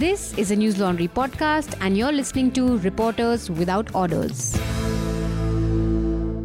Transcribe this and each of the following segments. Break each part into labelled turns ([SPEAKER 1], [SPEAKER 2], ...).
[SPEAKER 1] This is a News Laundry podcast, and you're listening to Reporters Without Orders.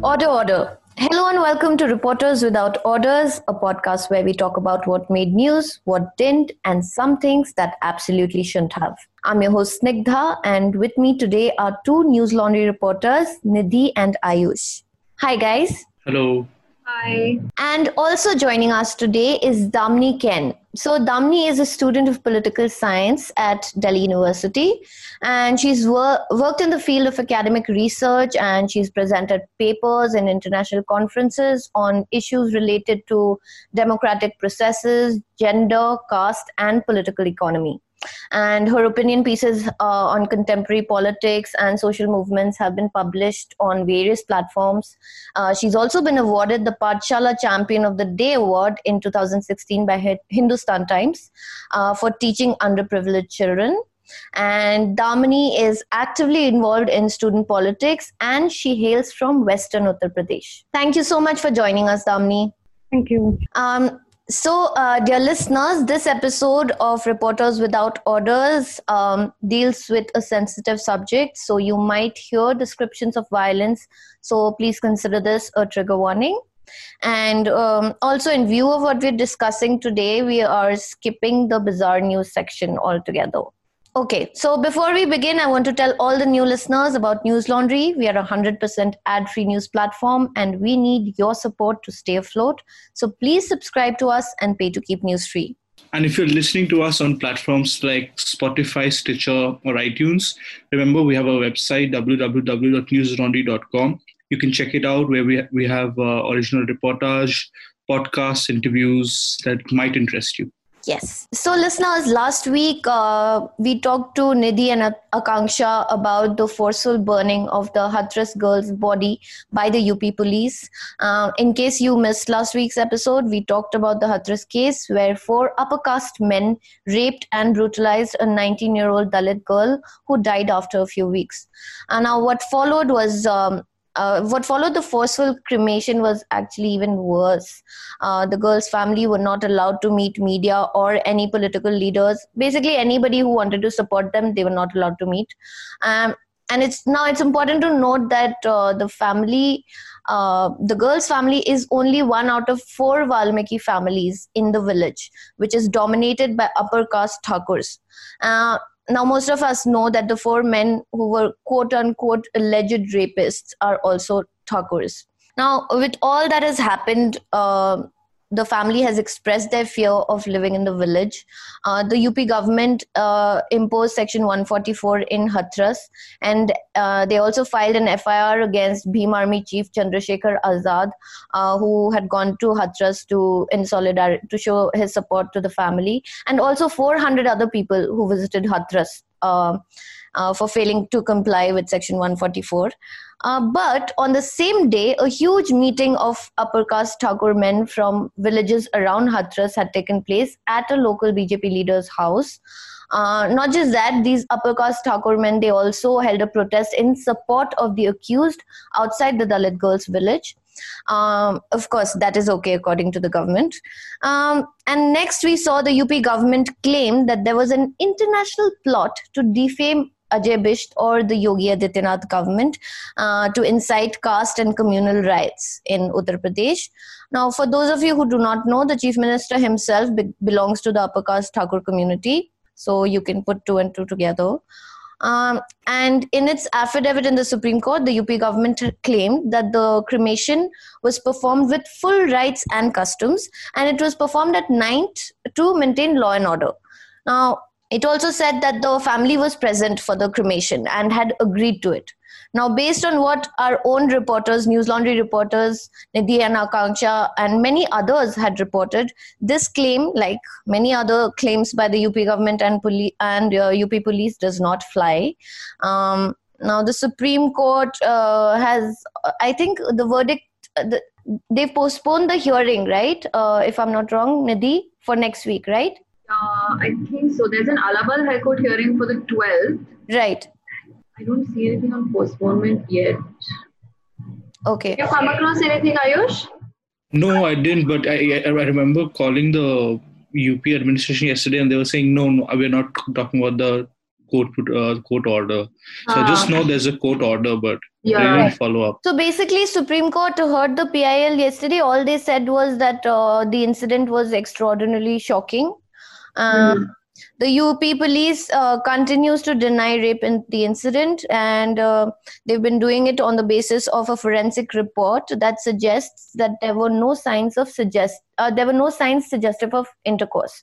[SPEAKER 2] Order, order. Hello and welcome to Reporters Without Orders, a podcast where we talk about what made news, what didn't, and some things that absolutely shouldn't have. I'm your host Snigdha, and with me today are two News Laundry reporters, Nidhi and Ayush. Hi, guys.
[SPEAKER 3] Hello.
[SPEAKER 4] Hi.
[SPEAKER 2] And also joining us today is Damni Ken. So, Damni is a student of political science at Delhi University, and she's wor- worked in the field of academic research and she's presented papers in international conferences on issues related to democratic processes, gender, caste, and political economy and her opinion pieces uh, on contemporary politics and social movements have been published on various platforms. Uh, she's also been awarded the Pathshala Champion of the Day Award in 2016 by Hindustan Times uh, for teaching underprivileged children. And Damini is actively involved in student politics and she hails from Western Uttar Pradesh. Thank you so much for joining us, Damini.
[SPEAKER 4] Thank you.
[SPEAKER 2] Um, so, uh, dear listeners, this episode of Reporters Without Orders um, deals with a sensitive subject. So, you might hear descriptions of violence. So, please consider this a trigger warning. And um, also, in view of what we're discussing today, we are skipping the bizarre news section altogether. Okay, so before we begin, I want to tell all the new listeners about News Laundry. We are a 100% ad free news platform and we need your support to stay afloat. So please subscribe to us and pay to keep news free.
[SPEAKER 3] And if you're listening to us on platforms like Spotify, Stitcher, or iTunes, remember we have our website www.newslaundry.com. You can check it out where we, we have uh, original reportage, podcasts, interviews that might interest you.
[SPEAKER 2] Yes. So, listeners, last week uh, we talked to Nidhi and Akanksha about the forceful burning of the Hathras girl's body by the UP police. Uh, in case you missed last week's episode, we talked about the Hathras case where four upper caste men raped and brutalized a 19 year old Dalit girl who died after a few weeks. And now, what followed was um, uh, what followed the forceful cremation was actually even worse. Uh, the girl's family were not allowed to meet media or any political leaders. Basically, anybody who wanted to support them, they were not allowed to meet. Um, and it's now it's important to note that uh, the family, uh, the girl's family, is only one out of four Valmiki families in the village, which is dominated by upper caste Thakurs. Now most of us know that the four men who were quote unquote alleged rapists are also Thakurs. Now, with all that has happened, uh, the family has expressed their fear of living in the village. Uh, the UP government uh, imposed Section 144 in Hathras, and uh, they also filed an FIR against Bhim Army Chief Chandrasekhar Azad, uh, who had gone to Hathras to in solidarity to show his support to the family, and also 400 other people who visited Hathras. Uh, for failing to comply with Section 144. Uh, but on the same day, a huge meeting of upper caste Thakur men from villages around Hathras had taken place at a local BJP leader's house. Uh, not just that, these upper caste Thakur men, they also held a protest in support of the accused outside the Dalit girls' village. Um, of course, that is okay according to the government. Um, and next, we saw the UP government claim that there was an international plot to defame Ajay Bisht or the Yogi Adityanath government uh, to incite caste and communal riots in Uttar Pradesh. Now, for those of you who do not know, the chief minister himself be- belongs to the upper caste Thakur community, so you can put two and two together. Um, and in its affidavit in the Supreme Court, the UP government claimed that the cremation was performed with full rites and customs, and it was performed at night to maintain law and order. Now, it also said that the family was present for the cremation and had agreed to it. Now, based on what our own reporters, News Laundry reporters, Nidhi and Akanksha, and many others had reported, this claim, like many other claims by the UP government and, poli- and uh, UP police, does not fly. Um, now, the Supreme Court uh, has, I think, the verdict, uh, the, they've postponed the hearing, right? Uh, if I'm not wrong, Nidhi, for next week, right?
[SPEAKER 4] Uh, I think so. There's an Allahabad High Court hearing for the 12th.
[SPEAKER 2] Right.
[SPEAKER 4] I don't see anything on postponement yet.
[SPEAKER 2] Okay.
[SPEAKER 4] You come across anything, Ayush?
[SPEAKER 3] No, I didn't, but I, I remember calling the UP administration yesterday, and they were saying, no, no, we're not talking about the court uh, court order. So I just
[SPEAKER 2] Ah.
[SPEAKER 3] know there's a court order, but
[SPEAKER 4] Yeah.
[SPEAKER 3] they didn't follow up.
[SPEAKER 2] So basically, Supreme Court heard the PIL yesterday. All they said was that uh, the incident was extraordinarily shocking. Um,
[SPEAKER 4] Mhm.
[SPEAKER 2] The UP police uh, continues to deny rape in the incident, and uh, they've been doing it on the basis of a forensic report that suggests that there were no signs of suggest uh, there were no signs suggestive of intercourse.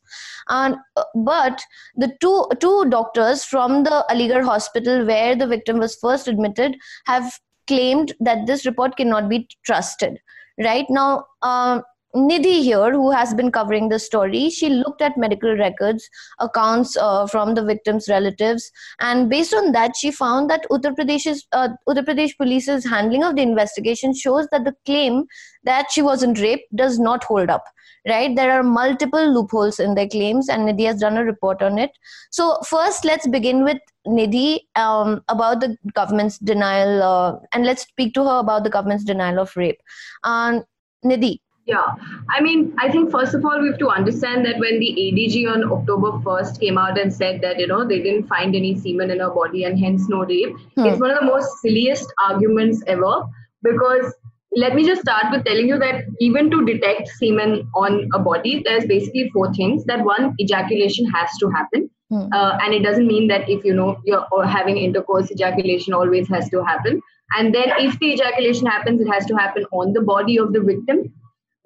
[SPEAKER 2] And uh, but the two two doctors from the Aligarh hospital where the victim was first admitted have claimed that this report cannot be trusted. Right now, um, Nidhi here, who has been covering the story, she looked at medical records, accounts uh, from the victims' relatives, and based on that, she found that Uttar Pradesh's uh, Uttar Pradesh Police's handling of the investigation shows that the claim that she wasn't raped does not hold up. Right, there are multiple loopholes in their claims, and Nidhi has done a report on it. So, first, let's begin with Nidhi um, about the government's denial, uh, and let's speak to her about the government's denial of rape. Um, Nidhi,
[SPEAKER 4] Yeah, I mean, I think first of all, we have to understand that when the ADG on October 1st came out and said that, you know, they didn't find any semen in her body and hence no rape,
[SPEAKER 2] Hmm.
[SPEAKER 4] it's one of the most silliest arguments ever because let me just start with telling you that even to detect semen on a body, there's basically four things. That one, ejaculation has to happen.
[SPEAKER 2] Hmm.
[SPEAKER 4] Uh, and it doesn't mean that if you know you're having intercourse, ejaculation always has to happen. And then if the ejaculation happens, it has to happen on the body of the victim,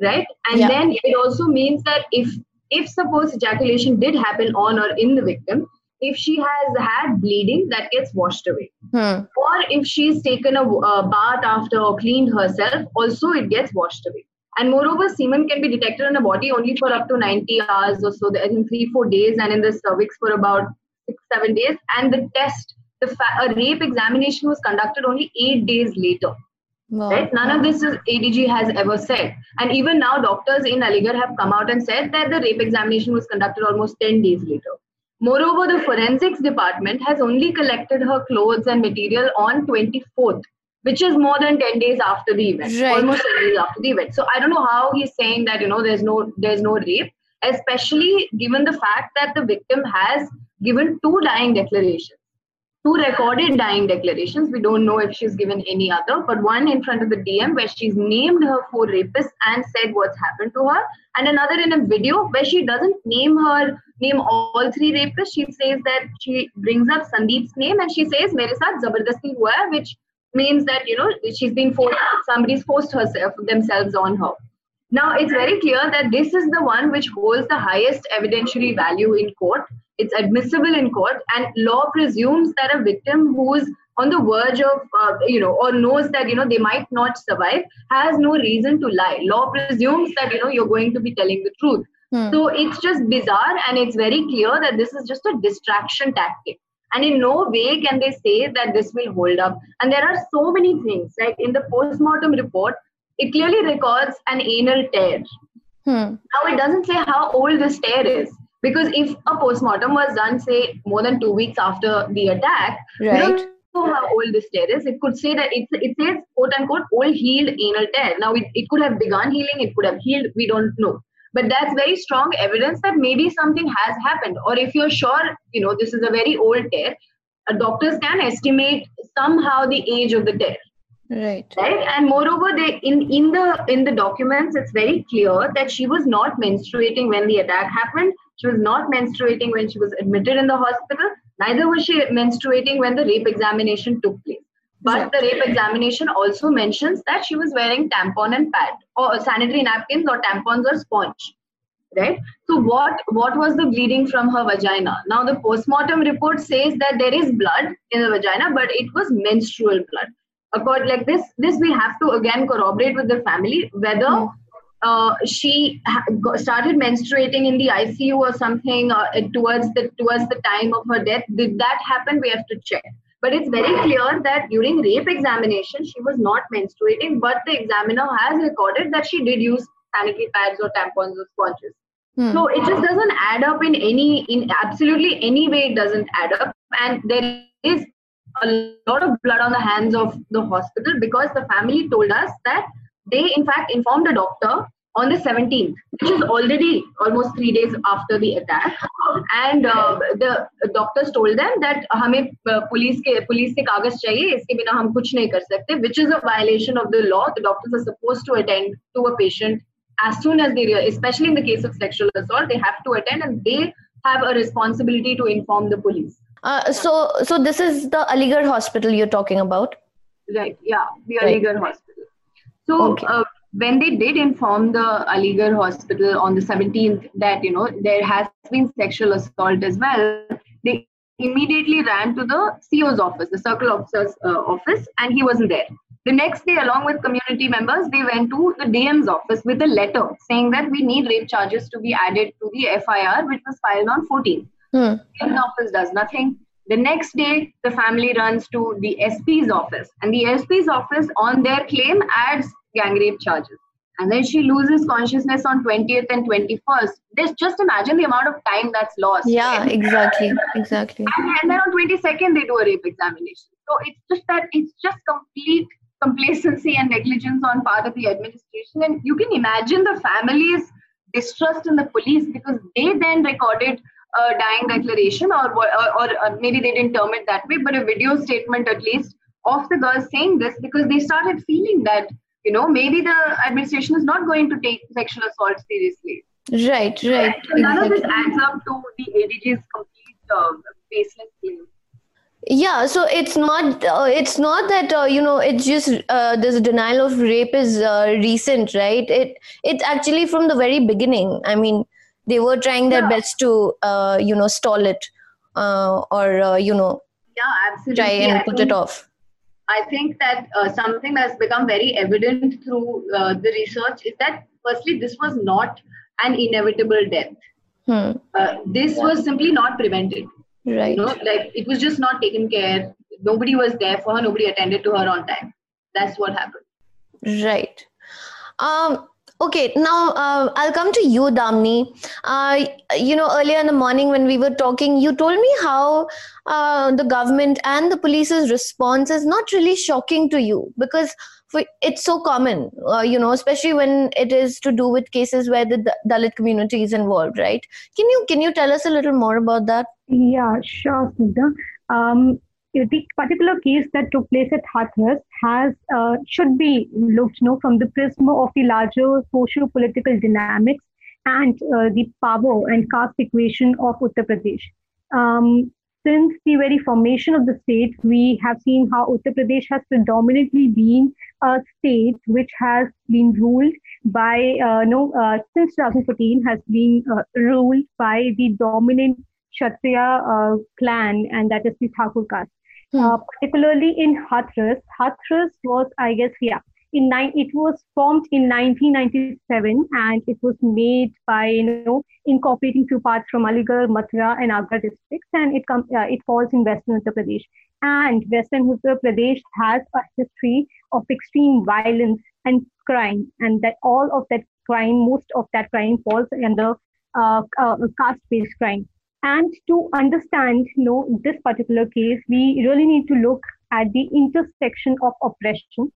[SPEAKER 4] right? And
[SPEAKER 2] Yeah.
[SPEAKER 4] then it also means that if if suppose ejaculation did happen on or in the victim, if she has had bleeding, that gets washed away
[SPEAKER 2] hmm.
[SPEAKER 4] or if she's taken a uh, bath after or cleaned herself, also it gets washed away. And moreover, semen can be detected in the body only for up to 90 hours or so, I think three, four days, and in the cervix for about six, seven days. And the test, the fa- a rape examination was conducted only eight days later.
[SPEAKER 2] Wow.
[SPEAKER 4] Right? None of this is ADG has ever said. And even now, doctors in Aligarh have come out and said that the rape examination was conducted almost 10 days later. Moreover, the forensics department has only collected her clothes and material on 24th, which is more than 10 days after the event,
[SPEAKER 2] Right.
[SPEAKER 4] almost 10 days after the event. So I don't know how he's saying that you know there's no there's no rape, especially given the fact that the victim has given two dying declarations two recorded dying declarations. We don't know if she's given any other, but one in front of the DM where she's named her four rapists and said what's happened to her, and another in a video where she doesn't name her name all three rapists. She says that she brings up Sandeep's name and she says mere zabardasti hua which means that you know she's been forced somebody's forced herself themselves on her. Now it's very clear that this is the one which holds the highest evidentiary value in court. It's admissible in court, and law presumes that a victim who's on the verge of, uh, you know, or knows that you know they might not survive has no reason to lie. Law presumes that you know you're going to be telling the truth.
[SPEAKER 2] Hmm.
[SPEAKER 4] So it's just bizarre, and it's very clear that this is just a distraction tactic. And in no way can they say that this will hold up. And there are so many things, like in the post-mortem report, it clearly records an anal tear.
[SPEAKER 2] Hmm.
[SPEAKER 4] Now, it doesn't say how old this tear is. Because if a postmortem was done, say, more than two weeks after the attack, we
[SPEAKER 2] Right.
[SPEAKER 4] don't know how old this tear is. It could say that it's, it says, quote unquote, old healed anal tear. Now, it, it could have begun healing, it could have healed, we don't know. But that's very strong evidence that maybe something has happened. Or if you're sure, you know, this is a very old tear, uh, doctors can estimate somehow the age of the tear
[SPEAKER 2] Right.
[SPEAKER 4] right and moreover they in in the in the documents it's very clear that she was not menstruating when the attack happened she was not menstruating when she was admitted in the hospital neither was she menstruating when the rape examination took place. But the rape examination also mentions that she was wearing tampon and pad or sanitary napkins or tampons or sponge right? So what what was the bleeding from her vagina? Now the postmortem report says that there is blood in the vagina but it was menstrual blood. According like this this we have to again corroborate with the family whether
[SPEAKER 2] Hmm.
[SPEAKER 4] Uh, she started menstruating in the icu or something uh, towards the towards the time of her death. Did that happen? We have to check. But it's very clear that during rape examination she was not menstruating but the examiner has recorded that she did use sanitary pads or tampons or sponges
[SPEAKER 2] Hmm.
[SPEAKER 4] so it just doesn't add up in any in absolutely any way it doesn't add up. And there is a lot of blood on the hands of the hospital because the family told us that they in fact informed a doctor on the 17th, which is already almost three days after the attack. And uh, the doctors told them that हमें police के police से कागज चाहिए इसके बिना हम कुछ नहीं कर सकते, which is a violation of the law. The doctors are supposed to attend to a patient as soon as they, especially in the case of sexual assault, they have to attend and they have a responsibility to inform the police.
[SPEAKER 2] Uh, so, so this is the Aligarh hospital you're talking about.
[SPEAKER 4] Right. Yeah, the Aligarh right. hospital. So. Okay. Uh, when they did inform the Aligarh hospital on the 17th that you know there has been sexual assault as well, they immediately ran to the CO's office, the circle officer's uh, office, and he wasn't there. The next day, along with community members, they went to the DM's office with a letter saying that we need rape charges to be added to the FIR, which was filed on 14th. Hmm. The office does nothing. The next day, the family runs to the SP's office, and the SP's office, on their claim, adds gang rape charges. And then she loses consciousness on 20th and 21st. Just, just imagine the amount of time that's lost.
[SPEAKER 2] Yeah, exactly. Exactly.
[SPEAKER 4] And, and then on 22nd, they do a rape examination. So it's just that it's just complete complacency and negligence on part of the administration. And you can imagine the family's distrust in the police because they then recorded a dying declaration, or, or, or, or maybe they didn't term it that way, but a video statement at least of the girls saying this because they started feeling that you know maybe the administration is not going to take sexual assault seriously.
[SPEAKER 2] Right right
[SPEAKER 4] so none of this adds up to the adg's complete uh, baseless claim.
[SPEAKER 2] Yeah so it's not uh, it's not that uh, you know it's just uh, this denial of rape is uh, recent right? It it's actually from the very beginning. I mean they were trying their yeah. best to uh, you know stall it uh, or you know
[SPEAKER 4] yeah absolutely
[SPEAKER 2] try and put it off
[SPEAKER 4] I think that uh, something that's become very evident through uh, the research is that firstly, this was not an inevitable death. Hmm. Uh, this yeah. was simply not prevented.
[SPEAKER 2] Right.
[SPEAKER 4] You know, like it was just not taken care. Nobody was there for her. Nobody attended to her on time. That's what happened.
[SPEAKER 2] Right. Um, Okay, now uh, I'll come to you, Damni. Uh, you know, earlier in the morning when we were talking, you told me how uh, the government and the police's response is not really shocking to you because for, it's so common, uh, you know, especially when it is to do with cases where the Dalit community is involved, right? Can you can you tell us a little more about that?
[SPEAKER 5] Yeah, sure, Snigdha. Um, the particular case that took place at Hathras has uh, should be looked you know, from the prism of the larger socio-political dynamics and uh, the power and caste equation of Uttar Pradesh. Um, since the very formation of the state, we have seen how Uttar Pradesh has predominantly been a state which has been ruled by, uh, no, uh, since 2014 has been uh, ruled by the dominant Kshatriya uh, clan, and that is the Thakur caste. Hmm. Uh, particularly in Hathras. Hathras was, I guess, yeah, in nine, it was formed in 1997 and it was made by, you know, incorporating two parts from Aligarh, Mathura and Agra districts and it comes, uh, it falls in Western Uttar Pradesh. And Western Uttar Pradesh has a history of extreme violence and crime and that all of that crime, most of that crime falls under uh, uh, caste-based crime. And to understand you know, this particular case, we really need to look at the intersection of oppression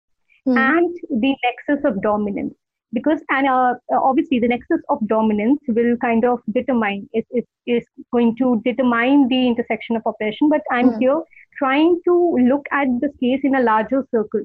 [SPEAKER 5] mm. and the nexus of dominance. Because, and uh, obviously, the nexus of dominance will kind of determine, it is is going to determine the intersection of oppression. But I'm mm. here trying to look at this case in a larger circle.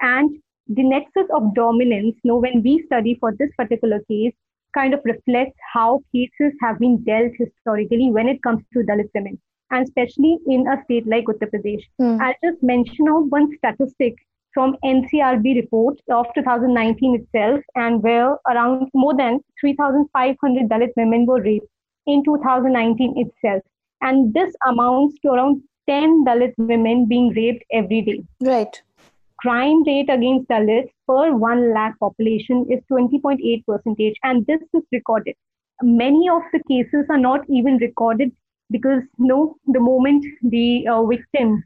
[SPEAKER 5] And the nexus of dominance, you know, when we study for this particular case, kind of reflects how cases have been dealt historically when it comes to Dalit women, and especially in a state like Uttar Pradesh. Mm. I'll just mention out one statistic from NCRB report of 2019 itself, and where around more than 3,500 Dalit women were raped in 2019 itself. And this amounts to around 10 Dalit women being raped every day.
[SPEAKER 2] Right
[SPEAKER 5] crime rate against Dalits per 1 lakh population is 20.8 percentage, and this is recorded. Many of the cases are not even recorded because no, the moment the uh, victim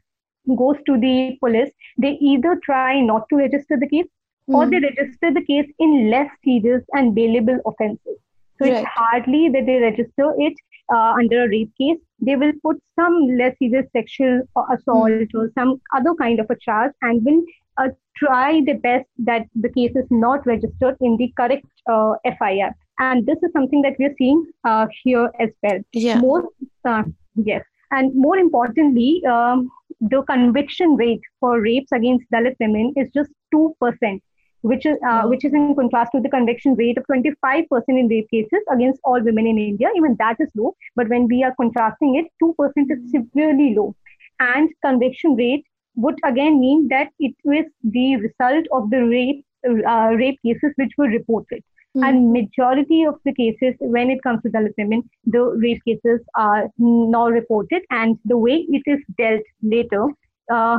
[SPEAKER 5] goes to the police, they either try not to register the case mm. or they register the case in less serious and bailable offenses. So right. it's hardly that they register it uh, under a rape case they will put some less severe sexual assault mm-hmm. or some other kind of a charge and will uh, try the best that the case is not registered in the correct uh, FIR. And this is something that we're seeing uh, here as well.
[SPEAKER 2] Yeah.
[SPEAKER 5] More, uh, yes. And more importantly, um, the conviction rate for rapes against Dalit women is just 2%, which is, uh, which is in contrast to the conviction rate of 25% in rape cases against all women in India. Even that is low. But when we are contrasting it, 2% is severely low. And conviction rate would again mean that it was the result of the rape uh, rape cases which were reported. Mm-hmm. And majority of the cases, when it comes to Dalit women, the rape cases are not reported, and the way it is dealt later, uh,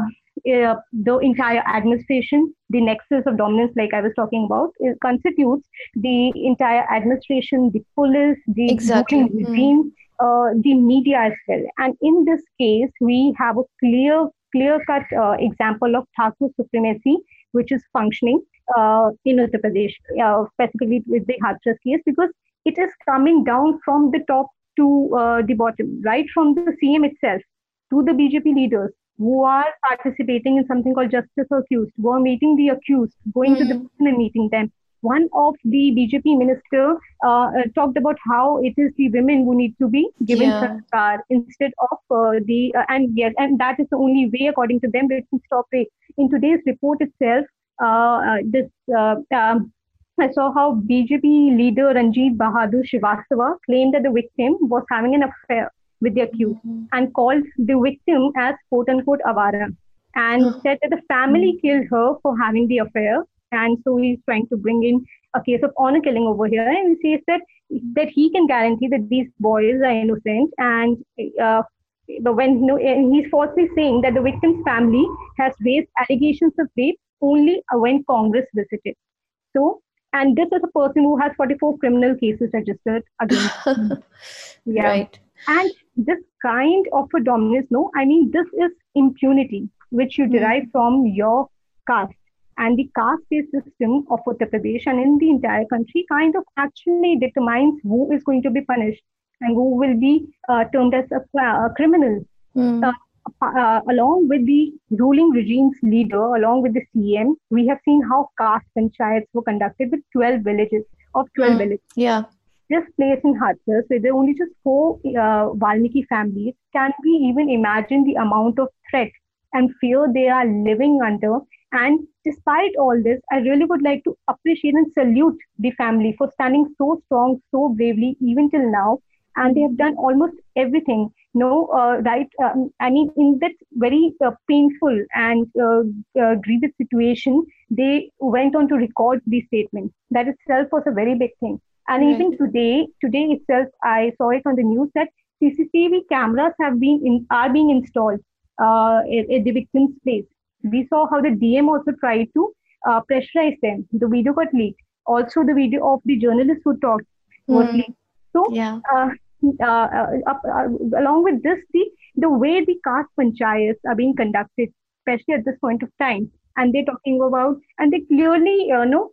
[SPEAKER 5] uh, the entire administration, the nexus of dominance, like I was talking about, it constitutes the entire administration, the police, the
[SPEAKER 2] exactly.
[SPEAKER 5] regime, mm. uh, the media as well. And in this case, we have a clear clear cut uh, example of Thakur supremacy, which is functioning uh, in Uttar Pradesh, uh, specifically with the Hathras case, because it is coming down from the top to uh, the bottom, right from the CM itself to the BJP leaders who are participating in something called justice accused, who are meeting the accused, going mm. to the hmm. prison and meeting them, one of the BJP minister uh, uh, talked about how it is the women who need to be given yeah. sanskar instead of uh, the uh, and yes and that is the only way according to them they can stop it. In today's report itself, uh, uh, this um, I saw how BJP leader Ranjit Bahadur Srivastava claimed that the victim was having an affair with the accused mm-hmm. and called the victim as quote unquote avara and mm-hmm. said that the family mm-hmm. killed her for having the affair and so he's trying to bring in a case of honor killing over here and he says that that he can guarantee that these boys are innocent and uh, when no, he's falsely saying that the victim's family has raised allegations of rape only when Congress visited. So, and this is a person who has 44 criminal cases registered against him.
[SPEAKER 2] Yeah. Right.
[SPEAKER 5] And this kind of a dominance, no, I mean, this is impunity, which you derive mm. from your caste and the caste-based system of Uttar Pradesh and in the entire country kind of actually determines who is going to be punished and who will be uh, termed as a, a criminal. Mm. Uh, uh, along with the ruling regime's leader, along with the CM, we have seen how caste panchayats were conducted with 12 villages, of 12 mm. villages.
[SPEAKER 2] Yeah.
[SPEAKER 5] This place in Hathras, where there are only just four uh, Valmiki families, can we even imagine the amount of threat and fear they are living under and despite all this, I really would like to appreciate and salute the family for standing so strong, so bravely, even till now. And they have done almost everything. No, uh, right? Um, I mean, in that very uh, painful and uh, uh, grievous situation, they went on to record these statements. That itself was a very big thing. And right. even today, today itself, I saw it on the news that CCTV cameras have been in, are being installed uh, at, at the victim's place we saw how the DM also tried to uh, pressurize them. The video got leaked. Also, the video of the journalist who talked was mm. leaked. So,
[SPEAKER 2] yeah.
[SPEAKER 5] uh, uh, uh, along with this, the, the way the caste panchayats are being conducted, especially at this point of time, and they're talking about, and they clearly, you know,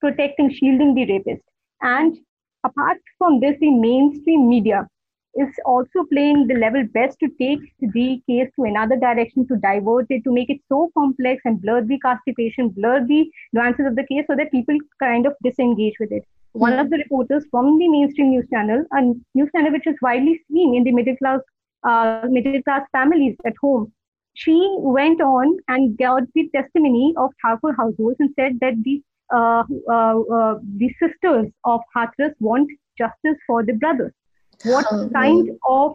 [SPEAKER 5] protecting, shielding the rapist. And apart from this, the mainstream media is also playing the level best to take the case to another direction, to divert it, to make it so complex and blur the castification, blur the nuances of the case so that people kind of disengage with it. One of the reporters from the mainstream news channel, a news channel which is widely seen in the middle class, uh, middle class families at home, she went on and got the testimony of Thakur households and said that the the sisters of Hathras want justice for the brothers what oh, kind of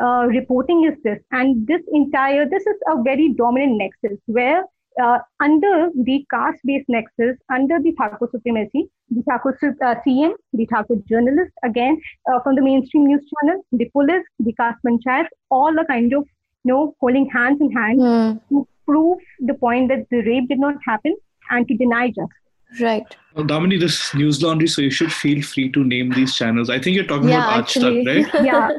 [SPEAKER 5] uh, reporting is this and this entire this is a very dominant nexus where uh, under the caste-based nexus, under the Thakur supremacy, the Thakur uh, CM, the Thakur journalist, again uh, from the mainstream news channel, the police, the caste panchayat, all are kind of you know holding hands in hand mm. to prove the point that the rape did not happen and to deny justice.
[SPEAKER 2] Right.
[SPEAKER 3] Well, Damini, this news laundry, so you should feel free to name these channels. I think you're talking yeah, about Aaj right?
[SPEAKER 5] yeah.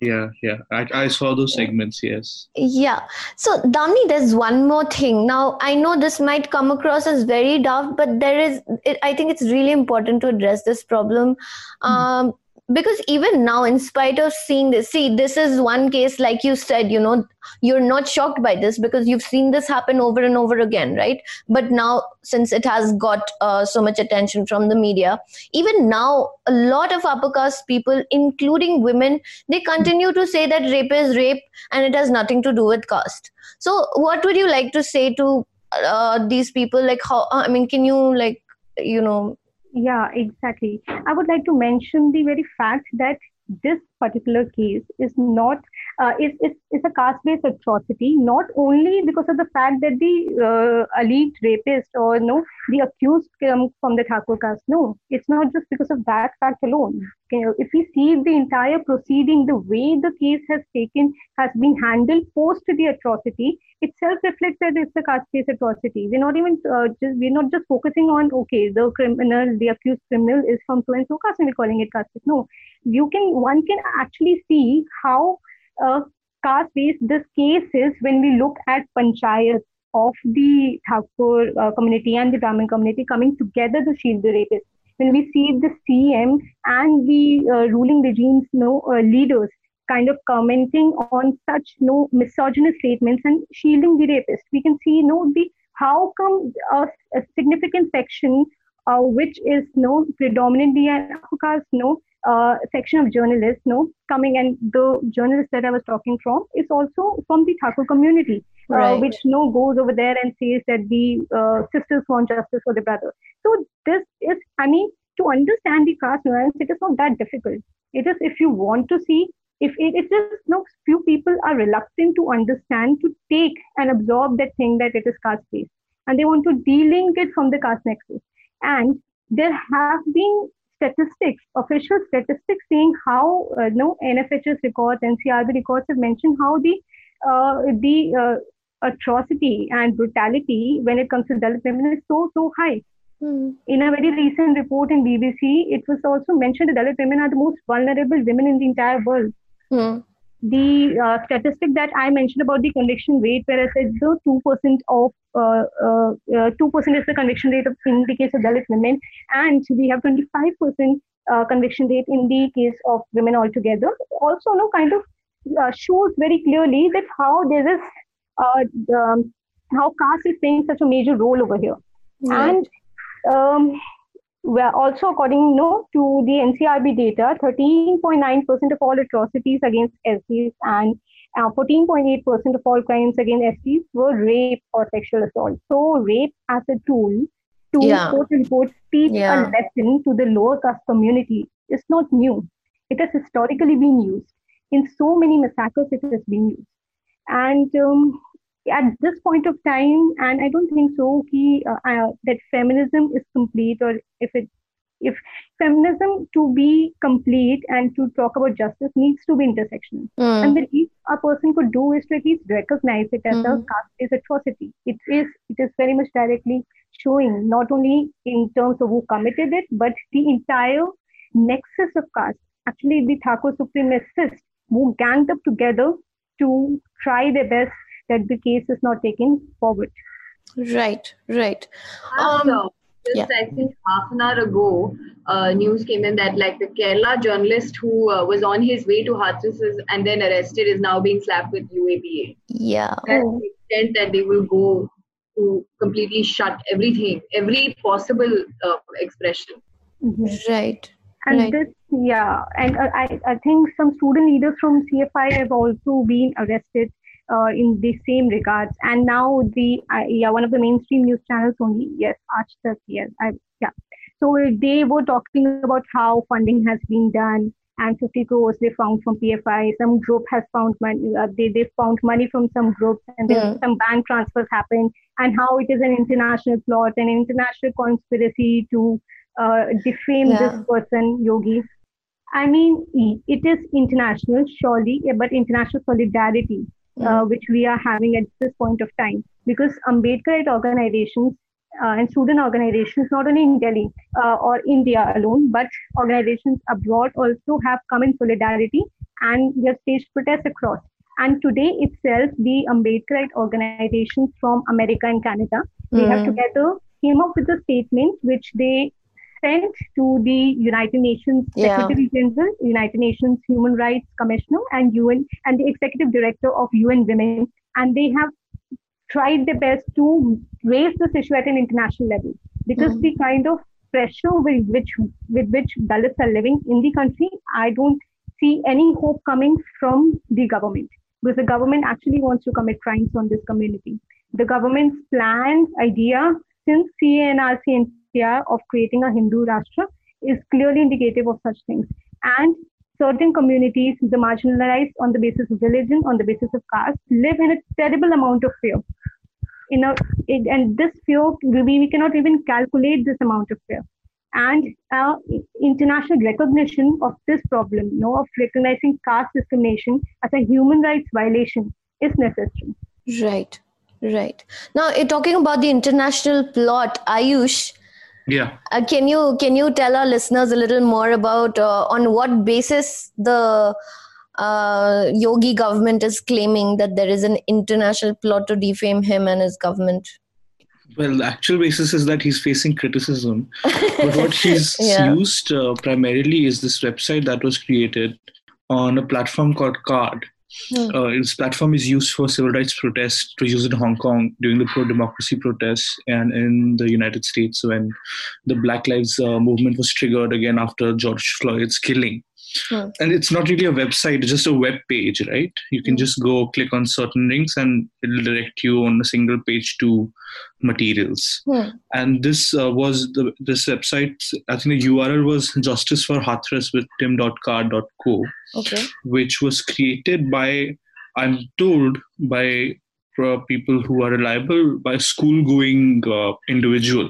[SPEAKER 3] Yeah, yeah. I, I saw those segments, yes.
[SPEAKER 2] Yeah. So, Damini, there's one more thing. Now, I know this might come across as very daft, but there is, it, I think it's really important to address this problem. Mm. Because even now in spite of seeing this see this is one case like you said you know you're not shocked by this because you've seen this happen over and over again right? But now since it has got uh, so much attention from the media even now a lot of upper caste people including women they continue to say that rape is rape and it has nothing to do with caste. So what would you like to say to uh, these people? Like how i mean can you like you know
[SPEAKER 5] yeah, exactly. I would like to mention the very fact that this particular case is not uh, is, is, is a caste-based atrocity not only because of the fact that the uh, alleged rapist or no the accused come from the Thakur caste. No it's not just because of that fact alone. If we see the entire proceeding the way the case has taken has been handled post the atrocity itself reflects that it's a caste-based atrocity. We're not even uh, just we're not just focusing on okay the criminal the accused criminal is from so and so caste and we're calling it caste. No you can one can actually see how uh, caste based this case is when we look at panchayats of the Thakur uh, community and the Brahmin community coming together to shield the rapists. When we see the CM and the uh, ruling regime's know, uh, leaders kind of commenting on such no misogynist statements and shielding the rapist, we can see know, the how come a, a significant section uh, which is no predominantly an caste, you know, uh, section of journalists, no, coming and the journalist that I was talking from is also from the Thakur community, uh, right. uh, which no goes over there and says that the uh, sisters want justice for the brother. So this is, I mean, to understand the caste nuance, it is not that difficult. It is if you want to see, if it, it's just no few people are reluctant to understand, to take and absorb that thing that it is caste based, and they want to delink it from the caste nexus. And there have been statistics, official statistics saying how uh, no NFHS records, NCRB records have mentioned how the uh, the uh, atrocity and brutality when it comes to Dalit women is so so high. Mm. In a very recent report in BBC, it was also mentioned that Dalit women are the most vulnerable women in the entire world. Mm the uh, statistic that I mentioned about the conviction rate, where I said the two percent of uh, uh, uh, two percent is the conviction rate of, in the case of Dalit women, and we have twenty five percent conviction rate in the case of women altogether. Also, no kind of uh, shows very clearly that how there is um, how caste is playing such a major role over here, and um, well, also according you know, to the NCRB data, 13.9% of all atrocities against SCs and 14.8% uh, of all crimes against SCs were rape or sexual assault. So rape as a tool to yeah. quote unquote teach yeah. a lesson to the lower caste community is not new. It has historically been used. In so many massacres, it has been used. And um, at this point of time, and I don't think so, he, uh, uh, that feminism is complete, or if it if feminism to be complete and to talk about justice needs to be intersectional. Mm. And the least a person could do is to at least recognize it as mm. a hmm. caste-based atrocity. It is it is very much directly showing not only in terms of who committed it, but the entire nexus of caste. Actually, the Thakur supremacists who ganged up together to try their best that the case is not taken forward.
[SPEAKER 2] Right, right.
[SPEAKER 4] Um, just yeah. I think half an hour ago, uh, news came in that like the Kerala journalist who uh, was on his way to Hathras and then arrested is now being slapped with UAPA.
[SPEAKER 2] Yeah.
[SPEAKER 4] That's the extent that they will go to completely shut everything, every possible uh, expression.
[SPEAKER 2] Mm-hmm. Right.
[SPEAKER 5] And
[SPEAKER 2] right.
[SPEAKER 5] this, yeah, and uh, I, I think some student leaders from CFI have also been arrested uh, in the same regards. And now the uh, yeah one of the mainstream news channels only yes Aaj yes I, yeah. So they were talking about how funding has been done and 50 crores they found from PFI. Some group has found money. Uh, they they found money from some groups and then mm. some bank transfers happened and how it is an international plot, an international conspiracy to uh, defame yeah. this person, Yogi. I mean, it is international, surely, but international solidarity uh, which we are having at this point of time. Because Ambedkarite organizations uh, and student organizations, not only in Delhi uh, or India alone, but organizations abroad also have come in solidarity and we have staged protests across. And today itself, the Ambedkarite organizations from America and Canada, they have hmm. together came up with a statement which they sent to the United Nations
[SPEAKER 2] Yeah.
[SPEAKER 5] Secretary General, United Nations Human Rights Commissioner, and UN and the Executive Director of UN Women, and they have tried their best to raise this issue at an international level because
[SPEAKER 2] Mhm.
[SPEAKER 5] the kind of pressure with which with which Dalits are living in the country, I don't see any hope coming from the government because the government actually wants to commit crimes on this community. The government's planned idea since CAA-NRC and Of creating a Hindu Rashtra is clearly indicative of such things. And certain communities, the marginalized on the basis of religion, on the basis of caste, live in a terrible amount of fear. In a, it, and this fear, we, we cannot even calculate this amount of fear. And uh, international recognition of this problem, you know, of recognizing caste discrimination as a human rights violation is necessary.
[SPEAKER 2] Right, right. Now, talking about the international plot, Ayush.
[SPEAKER 3] Yeah.
[SPEAKER 2] Uh, can you can you tell our listeners a little more about uh, on what basis the uh, Yogi government is claiming that there is an international plot to defame him and his government?
[SPEAKER 3] Well, the actual basis is that he's facing criticism. But what he's
[SPEAKER 2] Yeah.
[SPEAKER 3] used uh, primarily is this website that was created on a platform called Carrd.
[SPEAKER 2] Hmm.
[SPEAKER 3] Uh, this platform is used for civil rights protests to use it in Hong Kong during the pro democracy protests and in the United States when the Black Lives uh, movement was triggered again after George Floyd's killing.
[SPEAKER 2] Hmm.
[SPEAKER 3] And it's not really a website, it's just a web page, right? You can
[SPEAKER 2] Hmm.
[SPEAKER 3] just go click on certain links and it'll direct you on a single page to materials
[SPEAKER 2] Hmm.
[SPEAKER 3] and this uh, was the this website i think the url was justice for hathras with tim.carrd.co
[SPEAKER 2] Okay.
[SPEAKER 3] which was created by i'm told by uh, people who are reliable by a school going uh, individual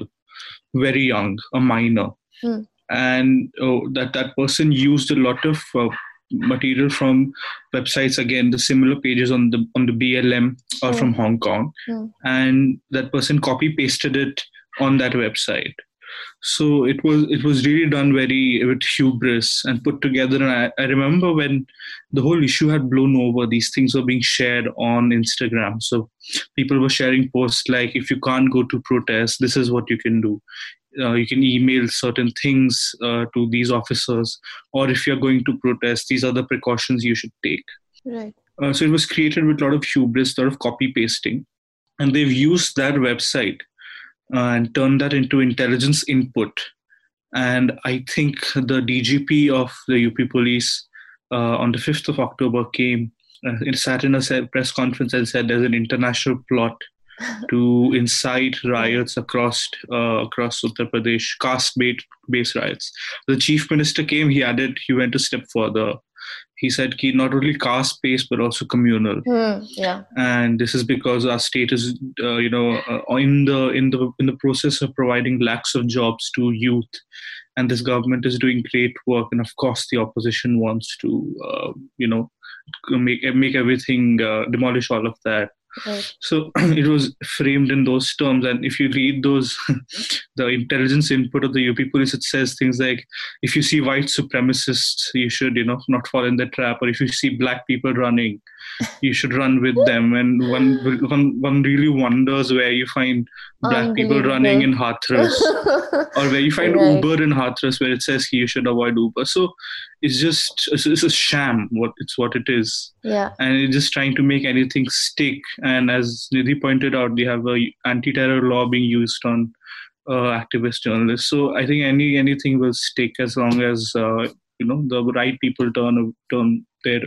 [SPEAKER 3] very young a minor
[SPEAKER 2] Hmm.
[SPEAKER 3] And uh, that that person used a lot of uh, material from websites again the similar pages on the on the blm or
[SPEAKER 2] Hmm.
[SPEAKER 3] from hong kong.
[SPEAKER 2] Hmm.
[SPEAKER 3] and that person copy pasted it on that website. So it was it was really done very with hubris and put together. And I, I remember when the whole issue had blown over these things were being shared on instagram. So people were sharing posts like if you can't go to protest this is what you can do uh, you can email certain things uh, to these officers or if you're going to protest these are the precautions you should take
[SPEAKER 2] Right.
[SPEAKER 3] uh, so it was created with a lot of hubris, a lot of copy pasting, and they've used that website uh, and turned that into intelligence input. And I think the DGP of the UP Police uh, on the 5th of October came, uh, sat in a press conference and said there's an international plot to incite riots across uh, across Uttar Pradesh, caste-based based riots. The chief minister came. He added. He went a step further. He said, "Ki not only caste-based but also communal."
[SPEAKER 2] Hmm. Yeah.
[SPEAKER 3] and this is because our state is uh, you know uh, in the in the in the process of providing lakhs of jobs to youth and this government is doing great work and of course the opposition wants to uh, you know make make everything uh, demolish all of that So it was framed in those terms and if you read those the intelligence input of the up police it says things like if you see white supremacists you should you know not fall in the trap or if you see black people running you should run with them and one one, one really wonders where you find black people running in hathras or where you find
[SPEAKER 2] Right.
[SPEAKER 3] uber in hathras where it says you should avoid uber so it's just it's, it's a sham what it's what it is
[SPEAKER 2] yeah.
[SPEAKER 3] and it's just trying to make anything stick. And as Nidhi pointed out, they have a anti-terror law being used on uh, activist journalists. So I think any anything will stick as long as uh, you know the right people turn turn their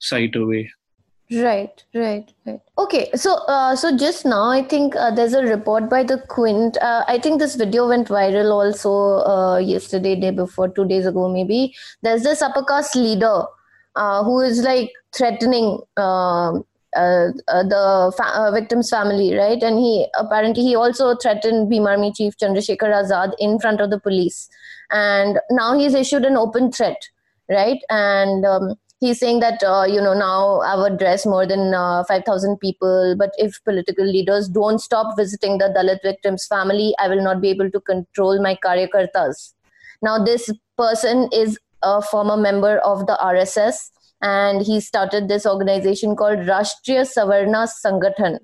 [SPEAKER 3] sight away.
[SPEAKER 2] Right, right, right. Okay, so uh, so just now, I think uh, there's a report by the Quint. Uh, I think this video went viral also uh, yesterday, day before, two days ago, maybe. There's this upper caste leader uh, who is like threatening um uh, the fa- victim's family, right? And he apparently he also threatened Bhim Army Chief Chandrasekhar Azad in front of the police, and now he's issued an open threat, right? And um, he's saying that uh, you know now I've addressed more than uh, 5000 people but if political leaders don't stop visiting the dalit victims family i will not be able to control my karyakartas. Now this person is a former member of the rss and he started this organization called rashtriya savarna sangathan